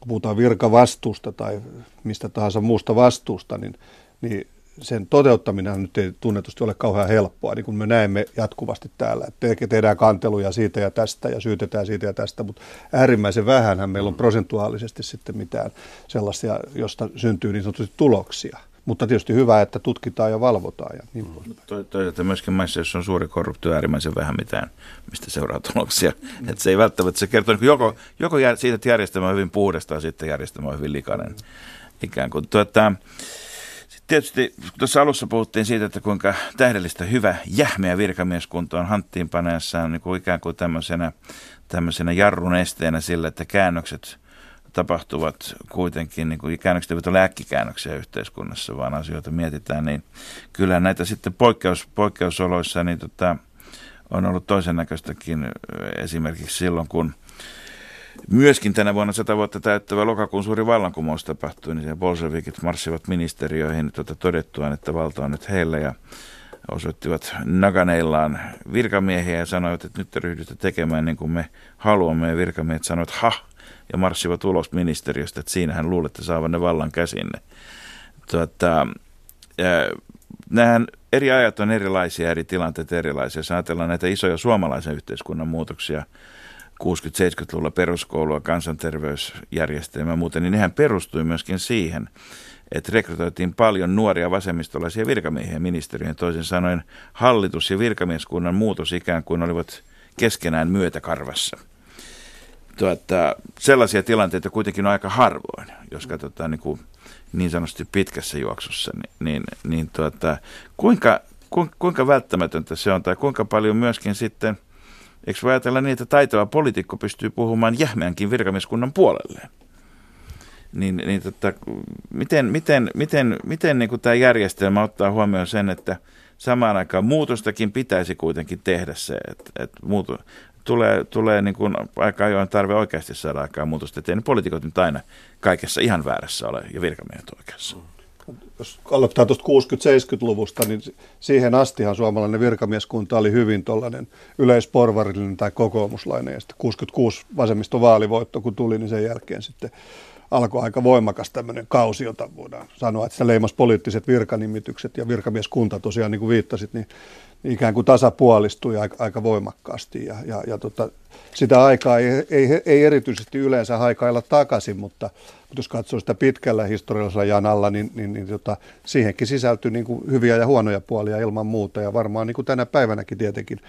Speaker 6: kun puhutaan virkavastuusta tai mistä tahansa muusta vastuusta, niin, niin sen toteuttaminen nyt ei tunnetusti ole kauhean helppoa, niin kuin me näemme jatkuvasti täällä. Että tehdään kanteluja siitä ja tästä ja syytetään siitä ja tästä, mutta äärimmäisen vähänhän meillä on prosentuaalisesti sitten mitään sellaisia, josta syntyy niin sanotusti tuloksia. Mutta tietysti hyvä, että tutkitaan ja valvotaan ja niin
Speaker 4: poispäin. Toisaalta myöskin maissa, jos on suuri korruptio, äärimmäisen vähän mitään, mistä seuraa tuloksia. Mm. Että se ei välttämättä, se kertoo niin joko, joko siitä, että järjestelmä on hyvin puhdasta ja sitten järjestelmä on hyvin likainen. Ikään kuin. Tuota, Tietysti tuossa alussa puhuttiin siitä, että kuinka tähdellistä hyvä jähmeä virkamieskunta on hanttiinpaneessaan niin kuin ikään kuin tämmöisenä, tämmöisenä jarrun esteenä sillä, että käännökset tapahtuvat kuitenkin, niin kuin käännökset eivät ole äkkikäännöksiä yhteiskunnassa, vaan asioita mietitään, niin kyllä näitä sitten poikkeus, poikkeusoloissa niin tota, on ollut toisen näköistäkin esimerkiksi silloin, kun – Myöskin tänä vuonna sata vuotta täyttävä lokakuun suuri vallankumous tapahtui, niin bolshevikit marssivat ministeriöihin tuota todettuaan, että valta on nyt heillä ja osoittivat naganeillaan virkamiehiä ja sanoivat, että nyt te tekemään niin kuin me haluamme. Ja virkamiehet sanoivat, ha, ja marssivat ulos ministeriöstä, että siinähän luulette saavan ne vallan käsinne. Tuota, nämähän eri ajat on erilaisia, eri tilanteet erilaisia. Jos ajatellaan näitä isoja suomalaisen yhteiskunnan muutoksia, 60-70-luvulla peruskoulua, kansanterveysjärjestelmä ja muuten, niin nehän perustui myöskin siihen, että rekrytoitiin paljon nuoria vasemmistolaisia virkamiehiä ministeriöön. Toisin sanoen hallitus- ja virkamieskunnan muutos ikään kuin olivat keskenään myötäkarvassa. Tuota, sellaisia tilanteita kuitenkin on aika harvoin, jos katsotaan niin, kuin niin sanotusti pitkässä juoksussa. Niin, niin, niin tuota, kuinka, kuinka välttämätöntä se on tai kuinka paljon myöskin sitten – Eikö voi ajatella niin, että taitava poliitikko pystyy puhumaan jähmeänkin virkamieskunnan puolelleen? Niin, niin tota, miten, miten, miten, miten niin tämä järjestelmä ottaa huomioon sen, että samaan aikaan muutostakin pitäisi kuitenkin tehdä se, että, että muutu, tulee, tulee niin kuin aika ajoin tarve oikeasti saada aikaan muutosta. Että ei poliitikot nyt aina kaikessa ihan väärässä ole ja virkamiehet oikeassa. Mm
Speaker 6: jos aloittaa tuosta 60-70-luvusta, niin siihen astihan suomalainen virkamieskunta oli hyvin tuollainen yleisporvarillinen tai kokoomuslainen. Ja sitten 66 vasemmiston vaalivoitto, kun tuli, niin sen jälkeen sitten alkoi aika voimakas tämmöinen kausi, jota voidaan sanoa, että sitä leimas poliittiset virkanimitykset ja virkamieskunta tosiaan, niin kuin viittasit, niin ikään kuin tasapuolistui aika, aika voimakkaasti ja, ja, ja tota, sitä aikaa ei, ei, ei erityisesti yleensä haikailla takaisin, mutta, mutta jos katsoo sitä pitkällä historiallisella janalla, niin, niin, niin tota, siihenkin sisältyy niin kuin hyviä ja huonoja puolia ilman muuta. Ja varmaan niin kuin tänä päivänäkin tietenkin,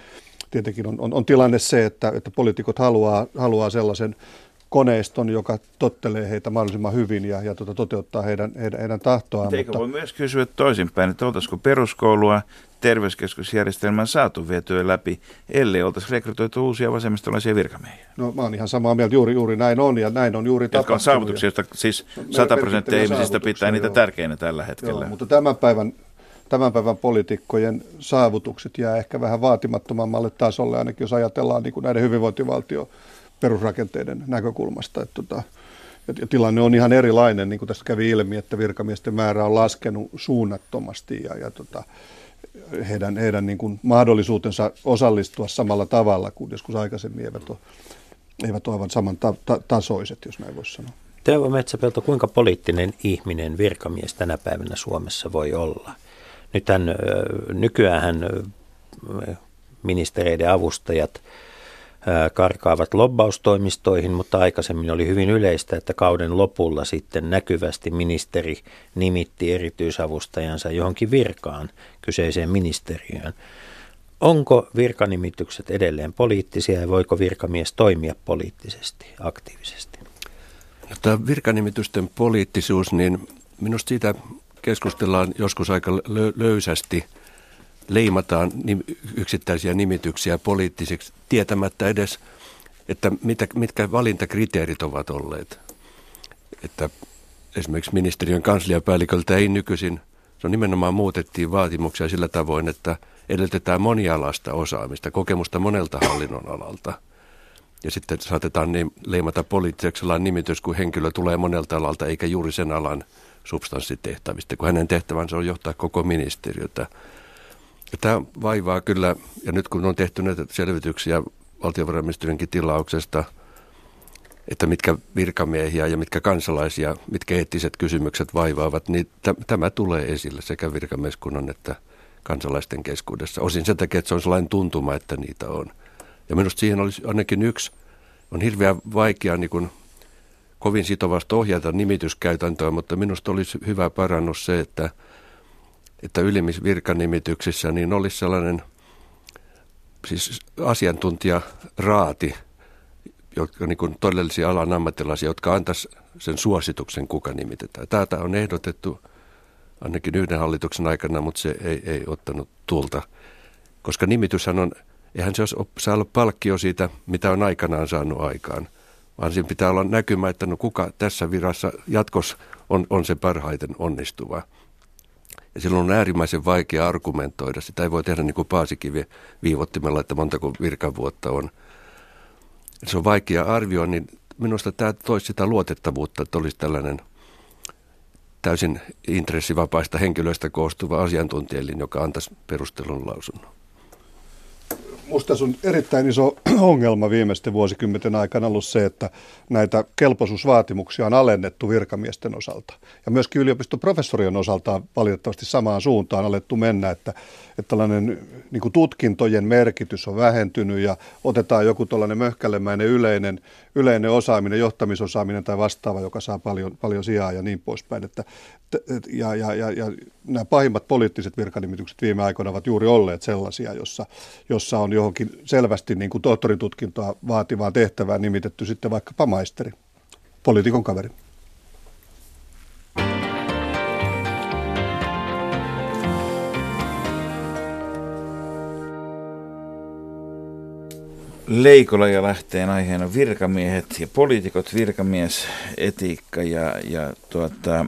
Speaker 6: tietenkin on, on, on tilanne se, että, että poliitikot haluaa, haluaa sellaisen koneiston, joka tottelee heitä mahdollisimman hyvin ja, ja tota, toteuttaa heidän, heidän, heidän tahtoaan.
Speaker 4: Eikö mutta... voi myös kysyä toisinpäin, että oltaisiko peruskoulua terveyskeskusjärjestelmän saatu vietyä läpi, ellei oltaisi rekrytoitu uusia vasemmistolaisia virkamiehiä?
Speaker 6: No mä oon ihan samaa mieltä, juuri, juuri näin on ja näin on juuri
Speaker 4: Jotka tapahtunut. on saavutuksia, joista siis 100 prosenttia ihmisistä pitää niitä tärkeinä tällä hetkellä.
Speaker 6: Joo, mutta tämän päivän tämän päivän poliitikkojen saavutukset jää ehkä vähän vaatimattomammalle tasolle, ainakin jos ajatellaan niin kuin näiden hyvinvointivaltio perusrakenteiden näkökulmasta. Että tota, ja tilanne on ihan erilainen, niin kuin tässä kävi ilmi, että virkamiesten määrä on laskenut suunnattomasti ja, ja tota, heidän, heidän niin kuin mahdollisuutensa osallistua samalla tavalla kuin joskus aikaisemmin eivät ole, eivät ole aivan saman ta- ta- tasoiset, jos näin voisi sanoa.
Speaker 5: Teuvo Metsäpelto, kuinka poliittinen ihminen virkamies tänä päivänä Suomessa voi olla? Nythän nykyään ministereiden avustajat karkaavat lobbaustoimistoihin, mutta aikaisemmin oli hyvin yleistä, että kauden lopulla sitten näkyvästi ministeri nimitti erityisavustajansa johonkin virkaan kyseiseen ministeriöön. Onko virkanimitykset edelleen poliittisia ja voiko virkamies toimia poliittisesti, aktiivisesti?
Speaker 1: Tämä virkanimitysten poliittisuus, niin minusta siitä keskustellaan joskus aika löysästi. Leimataan yksittäisiä nimityksiä poliittisiksi tietämättä edes, että mitä, mitkä valintakriteerit ovat olleet. Että esimerkiksi ministeriön kansliapäälliköltä ei nykyisin, se on nimenomaan muutettiin vaatimuksia sillä tavoin, että – edellytetään monialaista osaamista, kokemusta monelta hallinnon alalta. Ja sitten saatetaan leimata poliittiseksi sellainen nimitys, kun henkilö tulee monelta alalta, eikä juuri sen alan substanssitehtävistä, kun hänen tehtävänsä on johtaa koko ministeriötä. Tämä vaivaa kyllä, ja nyt kun on tehty näitä selvityksiä valtiovarainministeriönkin tilauksesta, että mitkä virkamiehiä ja mitkä kansalaisia, mitkä eettiset kysymykset vaivaavat, niin t- tämä tulee esille sekä virkamieskunnan että – kansalaisten keskuudessa. Osin sen takia, että se on sellainen tuntuma, että niitä on. Ja minusta siihen olisi ainakin yksi, on hirveän vaikea niin kuin, kovin sitovasti ohjata nimityskäytäntöä, mutta minusta olisi hyvä parannus se, että, että ylimmissä virkanimityksissä niin olisi sellainen siis asiantuntijaraati, jotka niin kuin todellisia alan ammattilaisia, jotka antaisi sen suosituksen, kuka nimitetään. Tätä on ehdotettu ainakin yhden hallituksen aikana, mutta se ei, ei ottanut tulta. Koska nimityshän on, eihän se saa olla palkkio siitä, mitä on aikanaan saanut aikaan, vaan siinä pitää olla näkymä, että no kuka tässä virassa jatkossa on, on se parhaiten onnistuva. Ja silloin on äärimmäisen vaikea argumentoida. Sitä ei voi tehdä niin kuin Paasikivi viivottimella, että montako virkavuotta on. Se on vaikea arvioida, niin minusta tämä toisi sitä luotettavuutta, että olisi tällainen täysin intressivapaista henkilöistä koostuva asiantuntijelin, joka antaisi perustelun lausunnon.
Speaker 6: Musta on erittäin iso ongelma viimeisten vuosikymmenten aikana ollut se, että näitä kelpoisuusvaatimuksia on alennettu virkamiesten osalta. Ja myöskin yliopistoprofessorien osalta on valitettavasti samaan suuntaan alettu mennä, että, että tällainen niin kuin tutkintojen merkitys on vähentynyt ja otetaan joku tällainen möhkälemäinen yleinen, yleinen osaaminen, johtamisosaaminen tai vastaava, joka saa paljon, paljon sijaa ja niin poispäin. Että, ja, ja, ja, ja nämä pahimmat poliittiset virkanimitykset viime aikoina ovat juuri olleet sellaisia, jossa, jossa on johonkin selvästi niin kuin tohtoritutkintoa vaativaan tehtävään nimitetty sitten vaikkapa maisteri, poliitikon kaveri.
Speaker 4: Leikola ja lähteen aiheena virkamiehet ja poliitikot, virkamies, etiikka ja, ja tuota,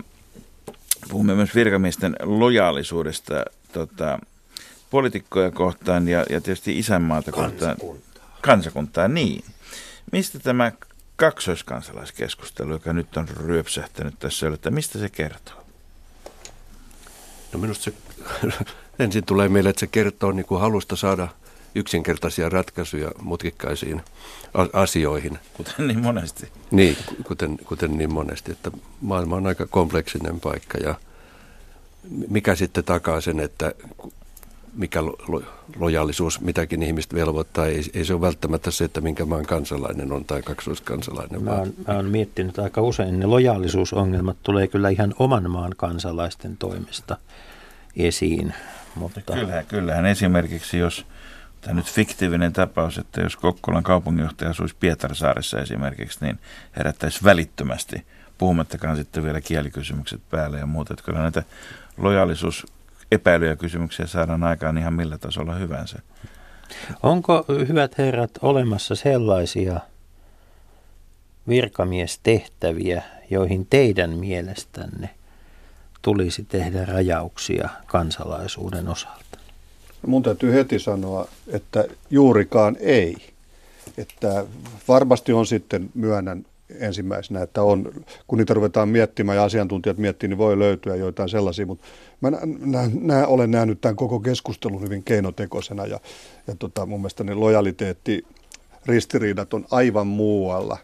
Speaker 4: puhumme myös virkamiesten lojaalisuudesta tota, poliitikkoja kohtaan ja, ja tietysti isänmaata kohtaan. Kansakuntaa. Kansakuntaa, niin. Mistä tämä kaksoiskansalaiskeskustelu, joka nyt on ryöpsähtänyt tässä, että mistä se kertoo?
Speaker 1: No minusta se ensin tulee meille, että se kertoo niin kuin halusta saada – yksinkertaisia ratkaisuja mutkikkaisiin asioihin.
Speaker 4: Kuten niin monesti.
Speaker 1: Niin, kuten, kuten niin monesti, että maailma on aika kompleksinen paikka ja mikä sitten takaa sen, että mikä lo, lojaalisuus mitäkin ihmistä velvoittaa, ei, ei se ole välttämättä se, että minkä maan kansalainen on tai kaksoiskansalainen.
Speaker 5: Mä oon, mä oon miettinyt aika usein, ne lojaalisuusongelmat tulee kyllä ihan oman maan kansalaisten toimesta esiin.
Speaker 4: Mutta... Kyllähän, kyllähän esimerkiksi, jos tämä nyt fiktiivinen tapaus, että jos Kokkolan kaupunginjohtaja asuisi Pietarsaaressa esimerkiksi, niin herättäisi välittömästi, puhumattakaan sitten vielä kielikysymykset päälle ja muuta. Että kyllä näitä lojaalisuus epäilyjä kysymyksiä saadaan aikaan ihan millä tasolla hyvänsä.
Speaker 5: Onko, hyvät herrat, olemassa sellaisia virkamiestehtäviä, joihin teidän mielestänne tulisi tehdä rajauksia kansalaisuuden osalta?
Speaker 6: Mun täytyy heti sanoa, että juurikaan ei. Että varmasti on sitten, myönnän ensimmäisenä, että on, kun niitä ruvetaan miettimään ja asiantuntijat miettii, niin voi löytyä joitain sellaisia, mutta mä nä, nä, olen nähnyt tämän koko keskustelun hyvin keinotekoisena ja, ja tota, mun mielestä ne lojaliteetti ristiriidat on aivan muualla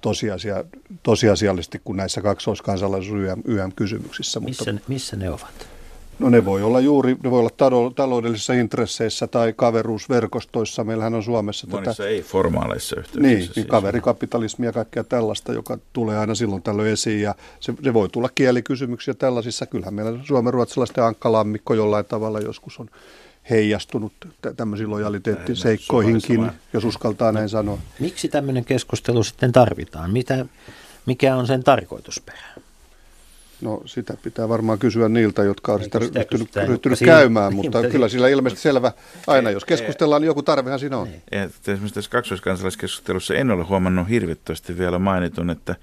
Speaker 6: tosiasia, tosiasiallisesti kuin näissä kaksoiskansalaisuus YM-kysymyksissä.
Speaker 5: Missä, mutta, missä ne ovat?
Speaker 6: No ne voi olla juuri, ne voi olla taloudellisissa intresseissä tai kaveruusverkostoissa. Meillähän on Suomessa
Speaker 4: Monissa tätä... ei formaaleissa yhteyksissä.
Speaker 6: Niin, siis. niin kaverikapitalismia ja kaikkea tällaista, joka tulee aina silloin tällöin esiin. Ja se, se voi tulla kielikysymyksiä tällaisissa. Kyllähän meillä suomen ruotsalaisten ankkalammikko jollain tavalla joskus on heijastunut tämmöisiin lojaliteettiseikkoihinkin, jos uskaltaa näin sanoa.
Speaker 5: Miksi tämmöinen keskustelu sitten tarvitaan? Mitä, mikä on sen tarkoitusperä?
Speaker 6: No sitä pitää varmaan kysyä niiltä, jotka on sitä ryhtynyt, ryhtynyt käymään, mutta niin, kyllä sillä ilmeisesti selvä. Aina jos keskustellaan, niin joku tarvehan siinä on.
Speaker 4: Ja, esimerkiksi tässä kaksoiskansalaiskeskustelussa en ole huomannut hirvittävästi vielä mainitun, että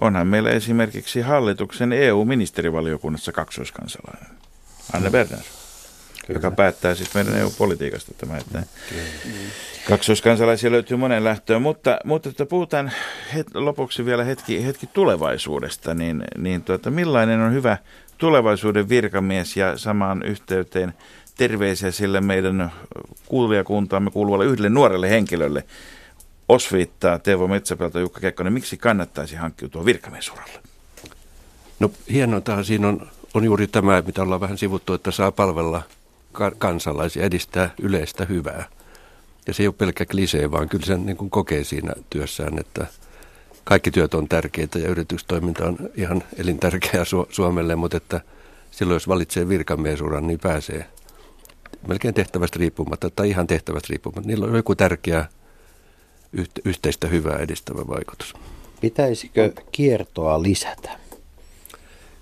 Speaker 4: onhan meillä esimerkiksi hallituksen EU-ministerivaliokunnassa kaksoiskansalainen, Anne Berner. Kyllä. joka päättää siis meidän EU-politiikasta tämä, että kaksoiskansalaisia löytyy monen lähtöön, mutta, mutta että puhutaan het, lopuksi vielä hetki, hetki tulevaisuudesta, niin, niin tuota, millainen on hyvä tulevaisuuden virkamies ja samaan yhteyteen terveisiä sille meidän kuulijakuntaamme kuuluvalle yhdelle nuorelle henkilölle, osviittaa Teuvo Metsäpelto Jukka Kekkonen, miksi kannattaisi hankkiutua virkamiesuраlle?
Speaker 1: No hienointahan siinä on, on juuri tämä, mitä ollaan vähän sivuttu, että saa palvella – kansalaisia, edistää yleistä hyvää. Ja se ei ole pelkkä klisee, vaan kyllä sen niin kuin kokee siinä työssään, että kaikki työt on tärkeitä ja yritystoiminta on ihan elintärkeää Su- Suomelle, mutta että silloin jos valitsee virkamiesuran, niin pääsee melkein tehtävästä riippumatta tai ihan tehtävästä riippumatta. Niillä on joku tärkeä yhteistä hyvää edistävä vaikutus.
Speaker 5: Pitäisikö kiertoa lisätä?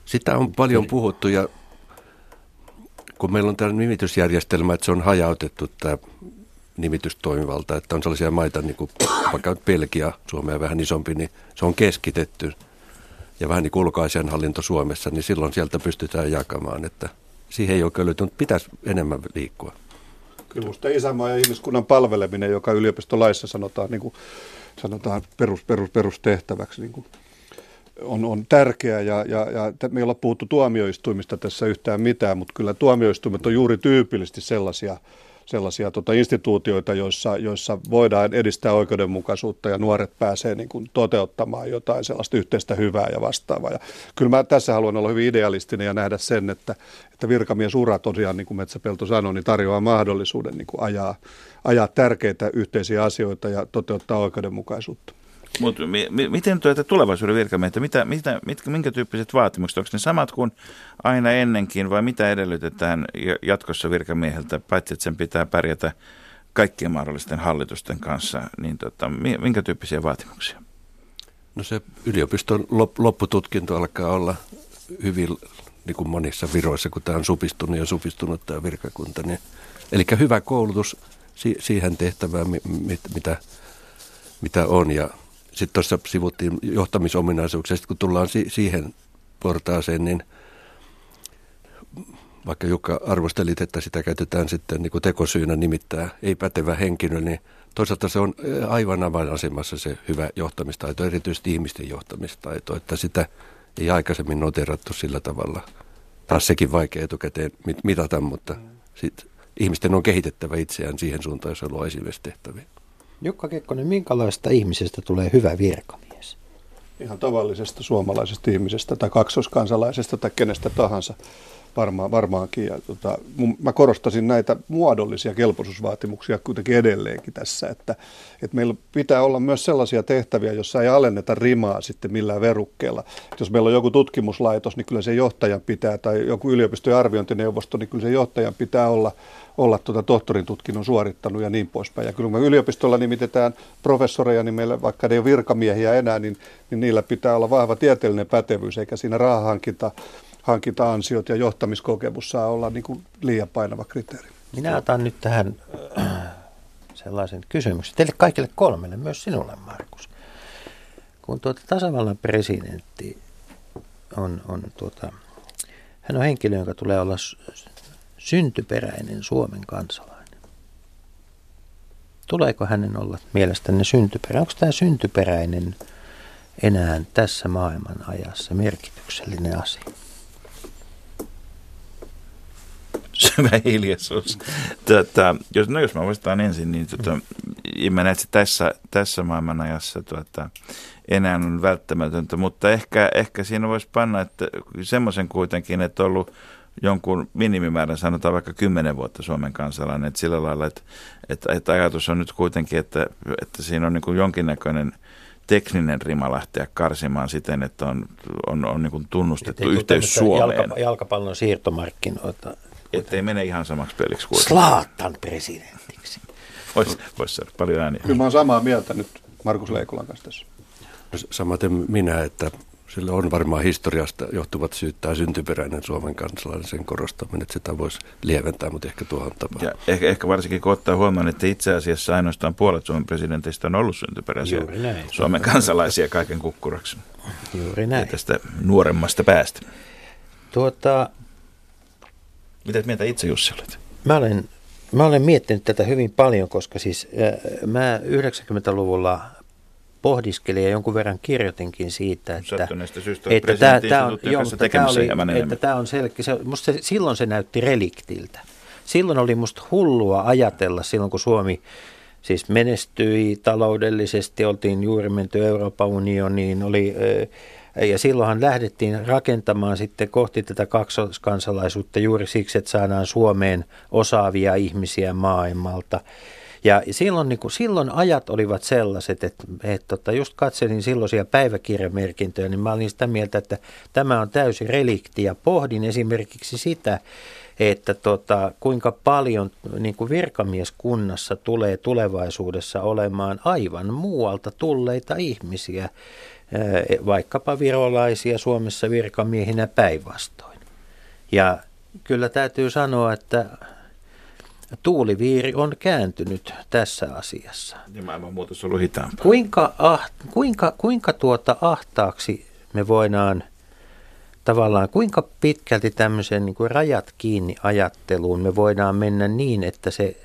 Speaker 1: Sitä on paljon puhuttu ja kun meillä on tällainen nimitysjärjestelmä, että se on hajautettu tämä nimitystoimivalta, että on sellaisia maita, niin kuin vaikka Belgia, Suomea vähän isompi, niin se on keskitetty ja vähän niin kuin ulkoasian hallinto Suomessa, niin silloin sieltä pystytään jakamaan, että siihen ei ole löytynyt, pitäisi enemmän liikkua.
Speaker 6: Kyllä minusta isänmaa ja ihmiskunnan palveleminen, joka yliopistolaissa sanotaan, niin kuin, sanotaan perus, perus, perustehtäväksi, niin kuin on, on tärkeä ja, ja, ja me ei olla puhuttu tuomioistuimista tässä yhtään mitään, mutta kyllä tuomioistuimet on juuri tyypillisesti sellaisia, sellaisia tota, instituutioita, joissa, joissa voidaan edistää oikeudenmukaisuutta ja nuoret pääsee niin kuin, toteuttamaan jotain sellaista yhteistä hyvää ja vastaavaa. Ja kyllä mä tässä haluan olla hyvin idealistinen ja nähdä sen, että, että virkamiesura tosiaan, niin kuin Metsäpelto sanoi, niin tarjoaa mahdollisuuden niin kuin ajaa, ajaa tärkeitä yhteisiä asioita ja toteuttaa oikeudenmukaisuutta.
Speaker 4: Mutta mi- miten tuota tulevaisuuden virkamiehet, mitä, mitä, mitkä, minkä tyyppiset vaatimukset, onko ne samat kuin aina ennenkin vai mitä edellytetään jatkossa virkamieheltä, paitsi että sen pitää pärjätä kaikkien mahdollisten hallitusten kanssa, niin tota, minkä tyyppisiä vaatimuksia?
Speaker 1: No se yliopiston loppututkinto alkaa olla hyvin niin kuin monissa viroissa, kun tämä on supistunut ja supistunut tämä virkakunta. Niin, eli hyvä koulutus si- siihen tehtävään, mit, mitä, mitä on ja sitten tuossa sivuttiin johtamisominaisuuksia, sitten kun tullaan si- siihen portaaseen, niin vaikka Jukka arvostelit, että sitä käytetään sitten niin kuin tekosyynä nimittää ei-pätevä henkilö, niin toisaalta se on aivan avainasemassa se hyvä johtamistaito, erityisesti ihmisten johtamistaito, että sitä ei aikaisemmin noterattu sillä tavalla. Taas sekin vaikea etukäteen mitata, mutta sit ihmisten on kehitettävä itseään siihen suuntaan, jos haluaa esimiestehtäviä.
Speaker 5: Jukka Kekkonen, minkälaista ihmisestä tulee hyvä virkamies?
Speaker 6: Ihan tavallisesta suomalaisesta ihmisestä tai kaksoskansalaisesta tai kenestä tahansa varmaan, varmaankin. Ja, tota, mä korostasin näitä muodollisia kelpoisuusvaatimuksia kuitenkin edelleenkin tässä, että, että meillä pitää olla myös sellaisia tehtäviä, joissa ei alenneta rimaa sitten millään verukkeella. Et jos meillä on joku tutkimuslaitos, niin kyllä se johtajan pitää, tai joku yliopistojen arviointineuvosto, niin kyllä se johtajan pitää olla olla tuota tohtorin tutkinnon suorittanut ja niin poispäin. Ja kyllä kun me yliopistolla nimitetään professoreja, niin meillä vaikka ei ole virkamiehiä enää, niin, niin niillä pitää olla vahva tieteellinen pätevyys, eikä siinä rahahankinta hankinta-ansiot ja johtamiskokemus saa olla niin kuin liian painava kriteeri.
Speaker 5: Minä otan nyt tähän äh, sellaisen kysymyksen. Teille kaikille kolmelle, myös sinulle Markus. Kun tuota tasavallan presidentti on, on tuota, hän on henkilö, joka tulee olla syntyperäinen Suomen kansalainen. Tuleeko hänen olla mielestänne syntyperäinen? Onko tämä syntyperäinen enää tässä maailman ajassa merkityksellinen asia?
Speaker 4: Syvä hiljaisuus. Tuota, jos, no jos mä vastaan ensin, niin tuota, mä näen, että tässä, tässä maailmanajassa tuota, enää on välttämätöntä, mutta ehkä, ehkä siinä voisi panna että semmoisen kuitenkin, että on ollut jonkun minimimäärän, sanotaan vaikka 10 vuotta Suomen kansalainen. Että sillä lailla, että, että, että ajatus on nyt kuitenkin, että, että siinä on niin jonkinnäköinen tekninen rima lähteä karsimaan siten, että on, on, on niin tunnustettu yhteys Suomeen.
Speaker 5: Jalka, jalkapallon siirtomarkkinoita.
Speaker 4: Ettei mene ihan samaksi peliksi
Speaker 5: kuin... Slaatan presidentiksi.
Speaker 4: Voisi vois saada paljon ääniä.
Speaker 6: Kyllä mä olen samaa mieltä nyt Markus Leikolan kanssa tässä.
Speaker 1: Samaten minä, että sillä on varmaan historiasta johtuvat syyttää syntyperäinen Suomen kansalainen sen korostaminen, että sitä voisi lieventää, mutta ehkä tuohon tapaan.
Speaker 4: Ja ehkä, ehkä varsinkin kun ottaa huomioon, että itse asiassa ainoastaan puolet Suomen presidenteistä on ollut syntyperäisiä Suomen kansalaisia kaiken kukkuraksi.
Speaker 5: Juuri näin. Ja
Speaker 4: tästä nuoremmasta päästä.
Speaker 5: Tuota,
Speaker 4: Mitä mieltä itse Jussi olet?
Speaker 5: Mä olen, mä olen miettinyt tätä hyvin paljon, koska siis äh, mä 90-luvulla pohdiskelin ja jonkun verran kirjoitinkin siitä, että,
Speaker 4: että tämä, tämä on, joo,
Speaker 5: tämä oli, että tämä on selkeä. Se, musta se, silloin se näytti reliktiltä. Silloin oli musta hullua ajatella, silloin kun Suomi siis menestyi taloudellisesti, oltiin juuri menty Euroopan unioniin, oli, ja silloinhan lähdettiin rakentamaan sitten kohti tätä kaksoiskansalaisuutta juuri siksi, että saadaan Suomeen osaavia ihmisiä maailmalta. Ja silloin, niin kuin, silloin ajat olivat sellaiset, että, että tota, just katselin silloisia päiväkirjamerkintöjä, niin mä olin sitä mieltä, että tämä on täysi relikti ja pohdin esimerkiksi sitä, että tota, kuinka paljon niin kuin virkamieskunnassa tulee tulevaisuudessa olemaan aivan muualta tulleita ihmisiä, vaikkapa virolaisia Suomessa virkamiehinä päinvastoin. Ja kyllä täytyy sanoa, että tuuliviiri on kääntynyt tässä asiassa.
Speaker 4: Ja maailmanmuutos on ollut hitaampaa.
Speaker 5: Kuinka, ah, kuinka, kuinka tuota ahtaaksi me voidaan tavallaan, kuinka pitkälti tämmöisen niin kuin rajat kiinni ajatteluun me voidaan mennä niin, että se,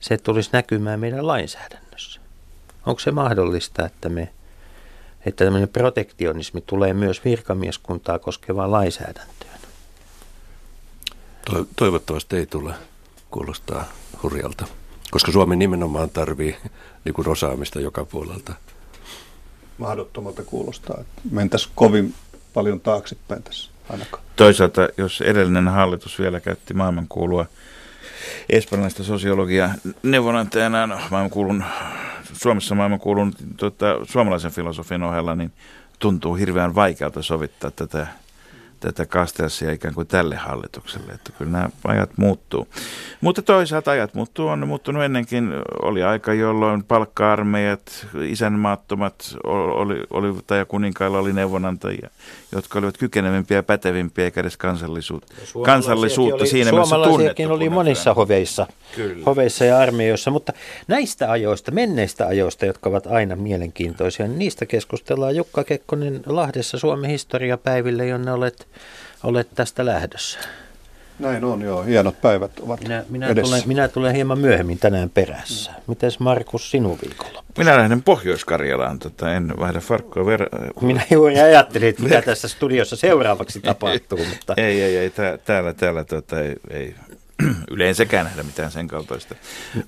Speaker 5: se tulisi näkymään meidän lainsäädännössä? Onko se mahdollista, että me että tämmöinen protektionismi tulee myös virkamieskuntaa koskevaan lainsäädäntöön?
Speaker 1: Toivottavasti ei tule kuulostaa hurjalta, koska Suomi nimenomaan tarvii niin osaamista joka puolelta.
Speaker 6: Mahdottomalta kuulostaa, että mentäisiin kovin paljon taaksepäin tässä ainakaan.
Speaker 4: Toisaalta, jos edellinen hallitus vielä käytti maailmankuulua espanjalaista sosiologiaa neuvonantajana, maailmankuulun, Suomessa maailmankuulun tota, suomalaisen filosofian ohella, niin tuntuu hirveän vaikealta sovittaa tätä tätä kasteassia ikään kuin tälle hallitukselle, että kyllä nämä ajat muuttuu. Mutta toisaalta ajat muuttuu, on muuttunut ennenkin. Oli aika, jolloin palkka-armeijat, isänmaattomat oli, oli, tai kuninkailla oli neuvonantajia, jotka olivat kykenevämpiä ja pätevimpiä, eikä edes kansallisuutta, kansallisuutta
Speaker 5: oli,
Speaker 4: siinä mielessä tunnettu.
Speaker 5: oli monissa hoveissa, hoveissa ja armeijoissa, mutta näistä ajoista, menneistä ajoista, jotka ovat aina mielenkiintoisia, niin niistä keskustellaan Jukka Kekkonen Lahdessa Suomen historiapäiville, jonne olet, olet tästä lähdössä.
Speaker 6: Näin on, joo. Hienot päivät ovat
Speaker 5: minä, minä, edessä. tulen, minä tulen hieman myöhemmin tänään perässä. Mites Markus sinun viikolla?
Speaker 4: Minä lähden Pohjois-Karjalaan, tota, en vaihda farkkoa ver-
Speaker 5: Minä juuri ajattelin, että mitä tässä studiossa seuraavaksi tapahtuu. Mutta...
Speaker 4: ei, ei, ei, tää, täällä, täällä tota, ei, ei yleensäkään nähdä mitään sen kaltaista.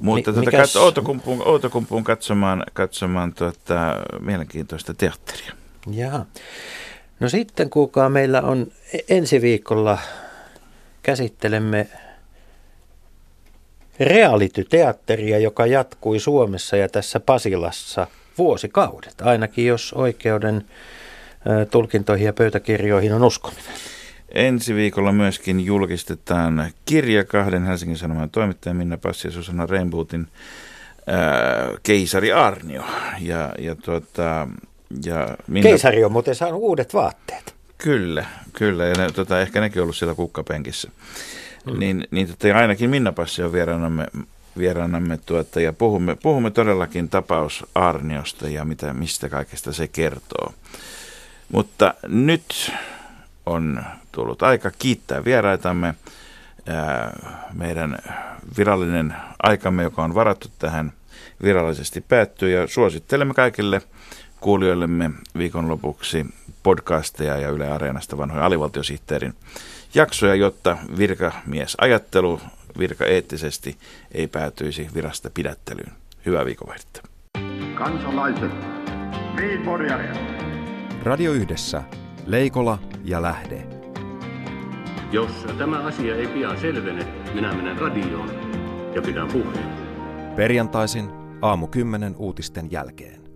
Speaker 4: Mutta tuota, mikäs... Outokumpuun, Outokumpuun katsomaan, katsomaan tuota, mielenkiintoista teatteria.
Speaker 5: Jaa. No sitten kuulkaa, meillä on e- ensi viikolla käsittelemme reality-teatteria, joka jatkui Suomessa ja tässä Pasilassa vuosikaudet, ainakin jos oikeuden tulkintoihin ja pöytäkirjoihin on uskominen.
Speaker 4: Ensi viikolla myöskin julkistetaan kirja kahden Helsingin Sanoman toimittajan Minna Passi ja Susanna Reinbootin Keisari Arnio. Ja, ja tuota,
Speaker 5: ja Minna... Keisari on muuten saanut uudet vaatteet.
Speaker 4: Kyllä, kyllä. Ja ne, tota, ehkä nekin ollut siellä kukkapenkissä. Mm. Niin, niin tota, ainakin Minna Passi on vieraanamme, vieraanamme tuota, ja puhumme, puhumme todellakin tapaus Arniosta ja mitä, mistä kaikesta se kertoo. Mutta nyt on tullut aika kiittää vieraitamme. Meidän virallinen aikamme, joka on varattu tähän, virallisesti päättyy ja suosittelemme kaikille kuulijoillemme viikonlopuksi podcasteja ja Yle Areenasta vanhoja alivaltiosihteerin jaksoja, jotta virkamiesajattelu virkaeettisesti ei päätyisi virasta pidättelyyn. Hyvää viikonvaihdetta. Kansalaiset,
Speaker 2: Radio Yhdessä, Leikola ja Lähde.
Speaker 3: Jos tämä asia ei pian selvene, minä menen radioon ja pidän puheen.
Speaker 2: Perjantaisin aamu 10 uutisten jälkeen.